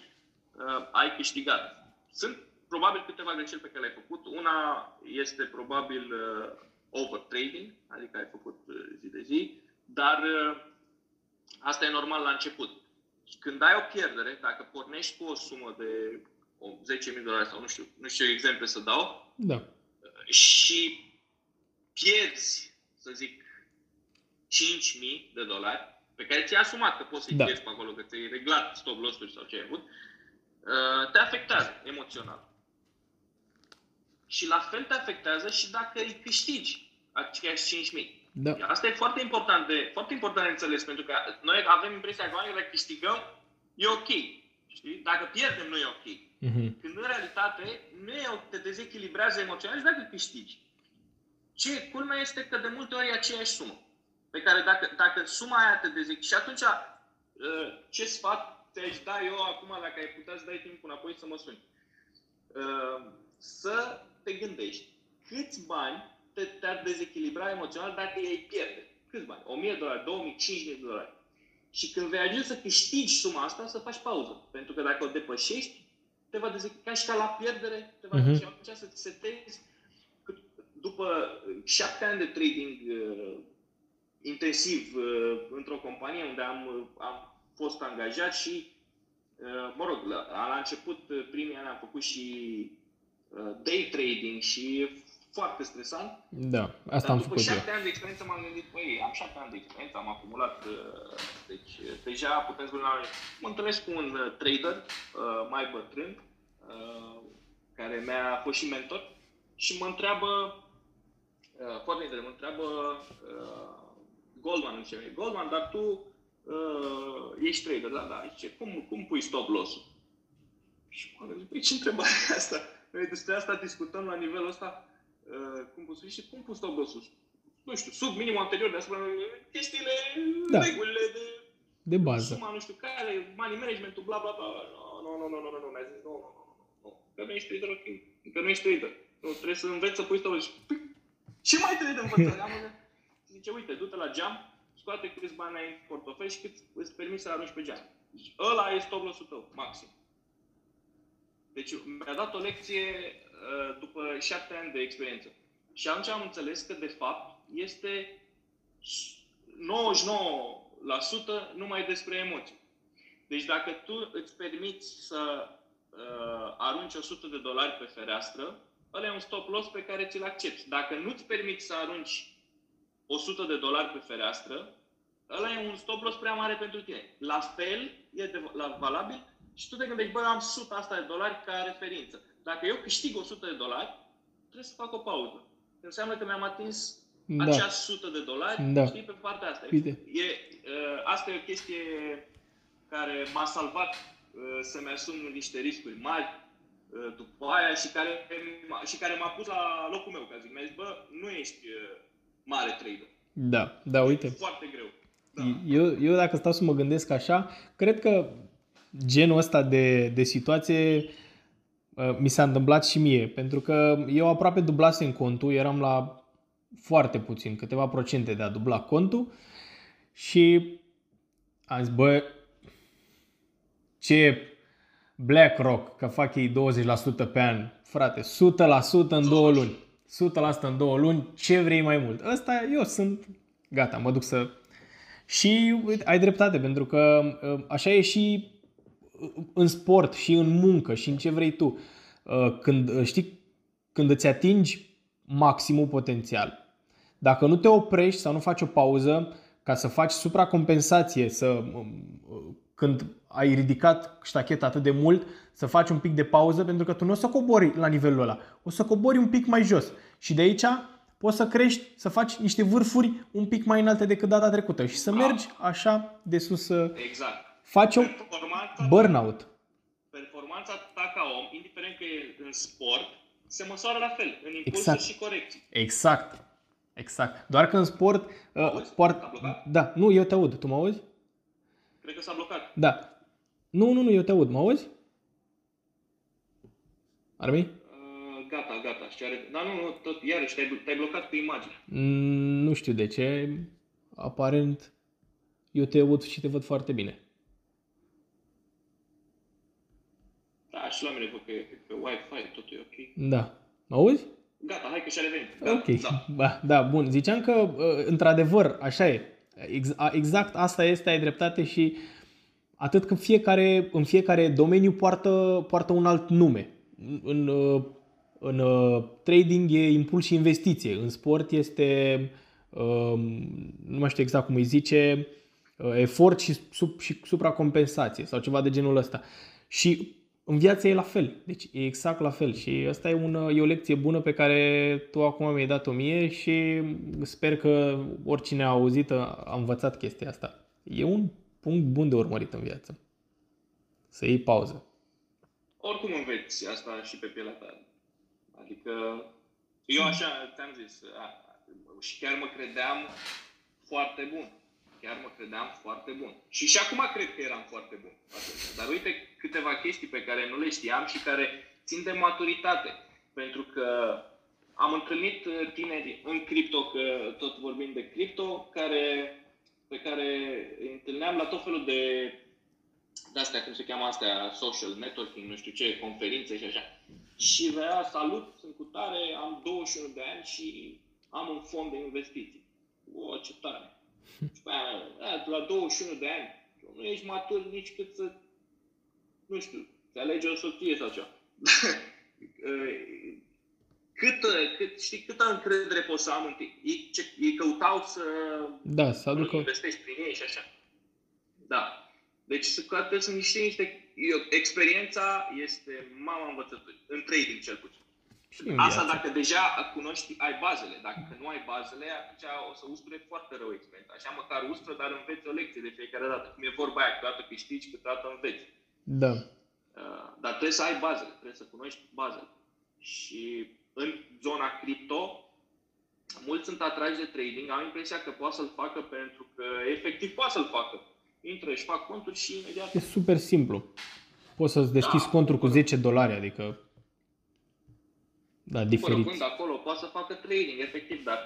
uh, ai câștigat. Sunt probabil câteva greșeli pe care le-ai făcut. Una este probabil uh, overtrading, adică ai făcut uh, zi de zi, dar uh, asta e normal la început. Când ai o pierdere, dacă pornești cu o sumă de 10.000 de dolari sau nu știu, nu știu exemple să dau, da. și pierzi, să zic, 5.000 de dolari, pe care ți-ai asumat că poți să-i da. pierzi pe acolo, că ți-ai reglat stop loss sau ce ai avut, uh, te afectează emoțional. Și la fel te afectează și dacă îi câștigi aceiași 5.000. Da. Asta e foarte important de, foarte important de înțeles, pentru că noi avem impresia că dacă câștigăm, e ok. Știi? Dacă pierdem, nu e ok. Uh-huh. Când în realitate nu e, te dezechilibrează emoțional și dacă câștigi. Ce culmea este că de multe ori e aceeași sumă. Pe care dacă, dacă suma aia te dezechilibrează, și atunci uh, ce sfat te-aș da eu acum, dacă ai putea să dai timp înapoi să mă suni? Uh, să te gândești câți bani te, te-ar dezechilibra emoțional dacă ei pierde. Câți bani? 1000 de dolari, 2000, 5000 de dolari. Și când vei ajunge să câștigi suma asta, să faci pauză. Pentru că dacă o depășești, te va dezechilibra și ca la pierdere, te va uh-huh. și să te setezi după șapte ani de trading uh, intensiv uh, într-o companie unde am, uh, am fost angajat și, uh, mă rog, la, la început, uh, primii ani am făcut și uh, day trading și foarte stresant. Da, asta am făcut eu. După șapte ani de experiență m-am gândit, păi, am șapte ani de experiență, am acumulat, uh, deci uh, deja putem spune, mă întâlnesc cu un uh, trader mai bătrân, care mi-a fost și mentor și mă întreabă, foarte interesant, mă întreabă Goldman, zice, Goldman, dar tu ești trader, da, da, zice, cum, cum pui stop loss-ul? Și mă gândit, păi ce întrebare e asta? Noi despre asta discutăm la nivelul ăsta Uh, cum pus și cum pus stau sus? Nu știu, sub minimul anterior deasupra chestiile, da. regulile de, de bază. Suma, nu știu care, money management bla bla bla. Nu, nu, nu, nu, nu, nu, mi-a zis, nu, nu, nu, nu, că nu ești trader, ok, că nu ești trader. Nu, trebuie să înveți să pui stau păi, ce mai trebuie de învățat? Am Zice, uite, du-te la geam, scoate câți bani ai în portofel și cât îți permis să arunci pe geam. Deci, ăla e stop loss-ul tău, maxim. Deci mi-a dat o lecție Uh, după șapte ani de experiență. Și atunci am înțeles că, de fapt, este 99% numai despre emoții. Deci dacă tu îți permiți să uh, arunci 100 de dolari pe fereastră, ăla e un stop loss pe care ți-l accepti. Dacă nu îți permiți să arunci 100 de dolari pe fereastră, ăla e un stop loss prea mare pentru tine. La fel, e de, la, valabil și tu te gândești, bă, am 100 asta de dolari ca referință dacă eu câștig 100 de dolari, trebuie să fac o pauză. Înseamnă că mi-am atins da. acea 100 de dolari, da. știi, pe partea asta. Uite. E, uh, asta e o chestie care m-a salvat uh, să-mi asum niște riscuri mari uh, după aia și care, și care m-a pus la locul meu, ca zic. Mi-a zis, bă, nu ești uh, mare trader. Da, da, uite. E foarte greu. Da. Eu, eu dacă stau să mă gândesc așa, cred că genul ăsta de, de situație Uh, mi s-a întâmplat și mie, pentru că eu aproape dublasem contul, eram la foarte puțin, câteva procente de a dubla contul și am zis, bă, ce BlackRock, că fac ei 20% pe an, frate, 100% în două luni. 100% în două luni, ce vrei mai mult? Ăsta eu sunt, gata, mă duc să... Și ai dreptate, pentru că uh, așa e și în sport și în muncă și în ce vrei tu. Uh, când, uh, știi, când îți atingi maximul potențial, dacă nu te oprești sau nu faci o pauză ca să faci supracompensație, să, um, când ai ridicat ștacheta atât de mult, să faci un pic de pauză, pentru că tu nu o să cobori la nivelul ăla, o să cobori un pic mai jos. Și de aici poți să crești, să faci niște vârfuri un pic mai înalte decât data trecută și să mergi așa de sus. Exact. Faci o burnout. Performanța ta ca om, indiferent că e în sport, se măsoară la fel, în impulsuri exact. și corecții. Exact. Exact. Doar că în sport... Uh, sport da, nu, eu te aud. Tu mă auzi? Cred că s-a blocat. Da. Nu, nu, nu, eu te aud. Mă auzi? Armi? Uh, gata, gata. Și are... Da, nu, nu, tot, iarăși, te-ai, te-ai blocat pe imagine. Mm, nu știu de ce. Aparent, eu te aud și te văd foarte bine. Da, și la mine văd pe, pe Wi-Fi, totul e ok. Da. Mă auzi? Gata, hai că și-a revenit. Gata, ok, da. Ba, da, bun. Ziceam că, uh, într-adevăr, așa e. Exact asta este, ai dreptate și atât că fiecare, în fiecare domeniu poartă, poartă un alt nume. În, uh, în uh, trading e impuls și investiție, în sport este, nu mai știu exact cum îi zice, efort și, sub, și supracompensație sau ceva de genul ăsta. Și în viață e la fel. Deci e exact la fel și asta e, una, e o lecție bună pe care tu acum mi-ai dat-o mie și sper că oricine a auzit a învățat chestia asta. E un punct bun de urmărit în viață. Să iei pauză. Oricum înveți asta și pe pielea ta. Adică eu așa ți-am zis și chiar mă credeam foarte bun chiar mă credeam foarte bun. Și și acum cred că eram foarte bun. Dar uite câteva chestii pe care nu le știam și care țin de maturitate. Pentru că am întâlnit uh, tineri în cripto, că tot vorbim de cripto, care, pe care îi întâlneam la tot felul de, de astea, cum se cheamă astea, social networking, nu știu ce, conferințe și așa. Și vrea, salut, sunt cu tare, am 21 de ani și am un fond de investiții. O, ce tare! La 21 de ani, nu ești matur nici cât să, nu știu, să alegi o soție sau ceva. [laughs] cât, cât, știi, câtă încredere poți să am în tine? Ei, ce, ei căutau să, da, să aducă... investești prin ei și așa. Da. Deci trebuie să niște, niște eu, experiența este mama învățăturii, în trading cel puțin. Asta dacă deja cunoști, ai bazele. Dacă nu ai bazele, atunci o să usture foarte rău experiența. Așa măcar ustură, dar înveți o lecție de fiecare dată. Cum e vorba aia, câteodată câștigi, câteodată înveți. Da. Uh, dar trebuie să ai bazele, trebuie să cunoști bazele. Și în zona cripto, mulți sunt atrași de trading, au impresia că poate să-l facă pentru că efectiv poate să-l facă. Intră, și fac conturi și imediat... E super simplu. Poți să-ți deschizi da, contul cu 10 dolari, adică da, diferit. Fără acolo, poate să facă training, efectiv, dar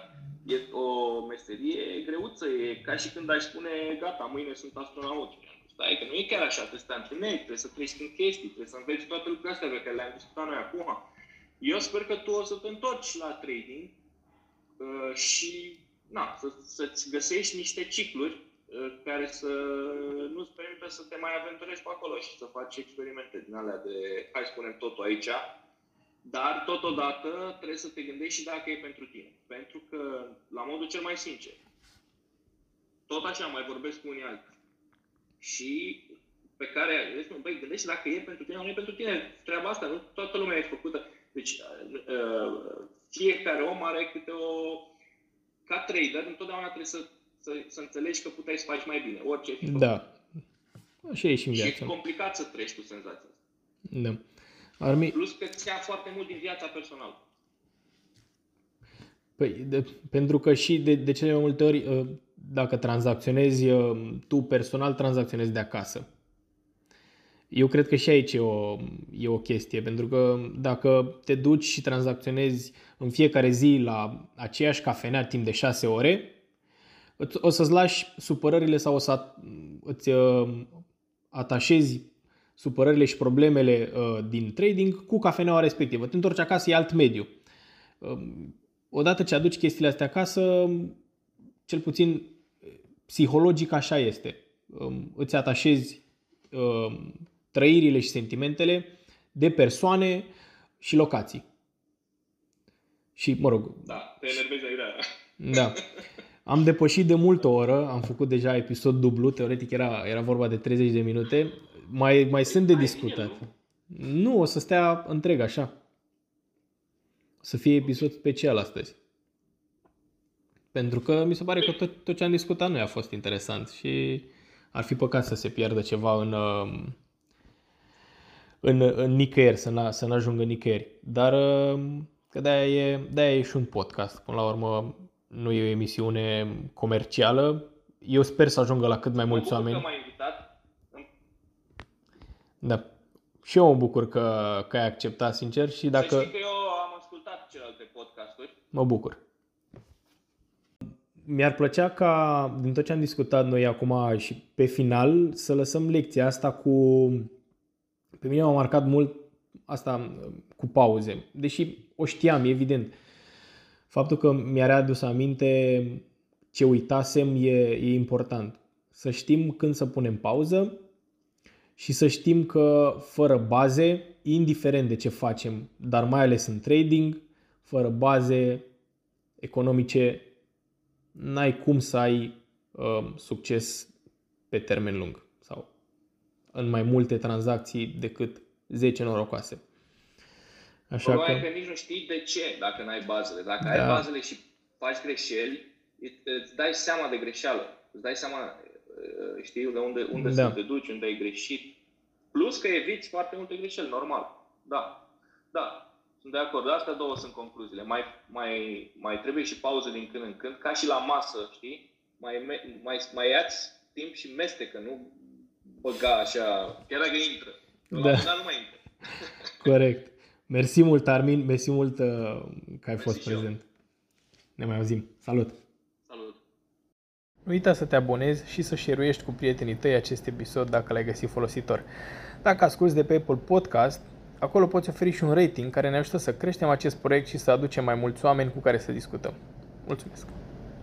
e o meserie greuță. E ca și când ai spune, gata, mâine sunt astronaut. Stai, că nu e chiar așa, trebuie să te antrenezi, trebuie să treci în chestii, trebuie să înveți toate lucrurile astea pe care le-am discutat noi acum. Eu sper că tu o să te întorci la trading uh, și na, să, să-ți găsești niște cicluri uh, care să nu-ți permită să te mai aventurezi pe acolo și să faci experimente din alea de, hai spunem totul aici, dar, totodată, trebuie să te gândești și dacă e pentru tine. Pentru că, la modul cel mai sincer, tot așa mai vorbesc cu unii alții. Și pe care, băi, gândește dacă e pentru tine sau nu e pentru tine. Treaba asta, nu toată lumea e făcută. Deci, uh, fiecare om are câte o... Ca trader, întotdeauna trebuie să, să, să înțelegi că puteai să faci mai bine, orice fi Da. Așa e și în viață. Și e complicat să treci cu senzația asta. Da. Armi... Plus că ți ia foarte mult din viața personală. Păi, de, pentru că și de, de cele mai multe ori, uh, dacă tranzacționezi uh, tu personal, tranzacționezi de acasă. Eu cred că și aici e o, e o chestie, pentru că dacă te duci și tranzacționezi în fiecare zi la aceeași cafenea timp de 6 ore, o să-ți lași supărările sau o să îți uh, atașezi supărările și problemele uh, din trading cu cafeneaua respectivă. Te întorci acasă, e alt mediu. Um, odată ce aduci chestiile astea acasă, cel puțin psihologic așa este. Um, îți atașezi um, trăirile și sentimentele de persoane și locații. Și, mă rog... Da, te enervezi aiurea. Da. Am depășit de multă oră, am făcut deja episod dublu, teoretic era, era vorba de 30 de minute. Mai, mai sunt de discutat. Nu, o să stea întreg așa. O să fie episod special astăzi. Pentru că mi se pare că tot, tot ce am discutat noi a fost interesant și ar fi păcat să se pierdă ceva în, um, în, în nicăieri, să, n- să n-ajungă nicăieri. Dar um, că de-aia e, de-aia e și un podcast. Până la urmă nu e o emisiune comercială. Eu sper să ajungă la cât mai mulți oameni. Că m-ai invitat. Da. Și eu mă bucur că, că ai acceptat, sincer, și dacă... Să știi că eu am ascultat celelalte podcasturi. Mă bucur. Mi-ar plăcea ca, din tot ce am discutat noi acum și pe final, să lăsăm lecția asta cu... Pe mine m-a marcat mult asta cu pauze, deși o știam, evident. Faptul că mi-a readus aminte ce uitasem e, e important. Să știm când să punem pauză și să știm că fără baze, indiferent de ce facem, dar mai ales în trading, fără baze economice, n-ai cum să ai uh, succes pe termen lung sau în mai multe tranzacții decât 10 norocoase. Așa că... că nici nu știi de ce dacă n-ai bazele. Dacă da. ai bazele și faci greșeli, îți dai seama de greșeală. Îți dai seama, uh, știi, de unde, unde da. să te duci, unde ai greșit. Plus că eviți foarte multe greșeli, normal. Da. Da. Sunt de acord. Astea două sunt concluziile. Mai, mai, mai trebuie și pauză din când în când, ca și la masă, știi? Mai, mai, mai iați timp și mestecă, nu băga așa, chiar dacă intră. Da. La nu mai intră. [laughs] Corect. Mersi mult, Armin. Mersi mult uh, că ai Mersi fost prezent. Eu. Ne mai auzim. Salut! Salut! Nu uita să te abonezi și să share cu prietenii tăi acest episod dacă l-ai găsit folositor. Dacă asculti de pe Apple Podcast, acolo poți oferi și un rating care ne ajută să creștem acest proiect și să aducem mai mulți oameni cu care să discutăm. Mulțumesc!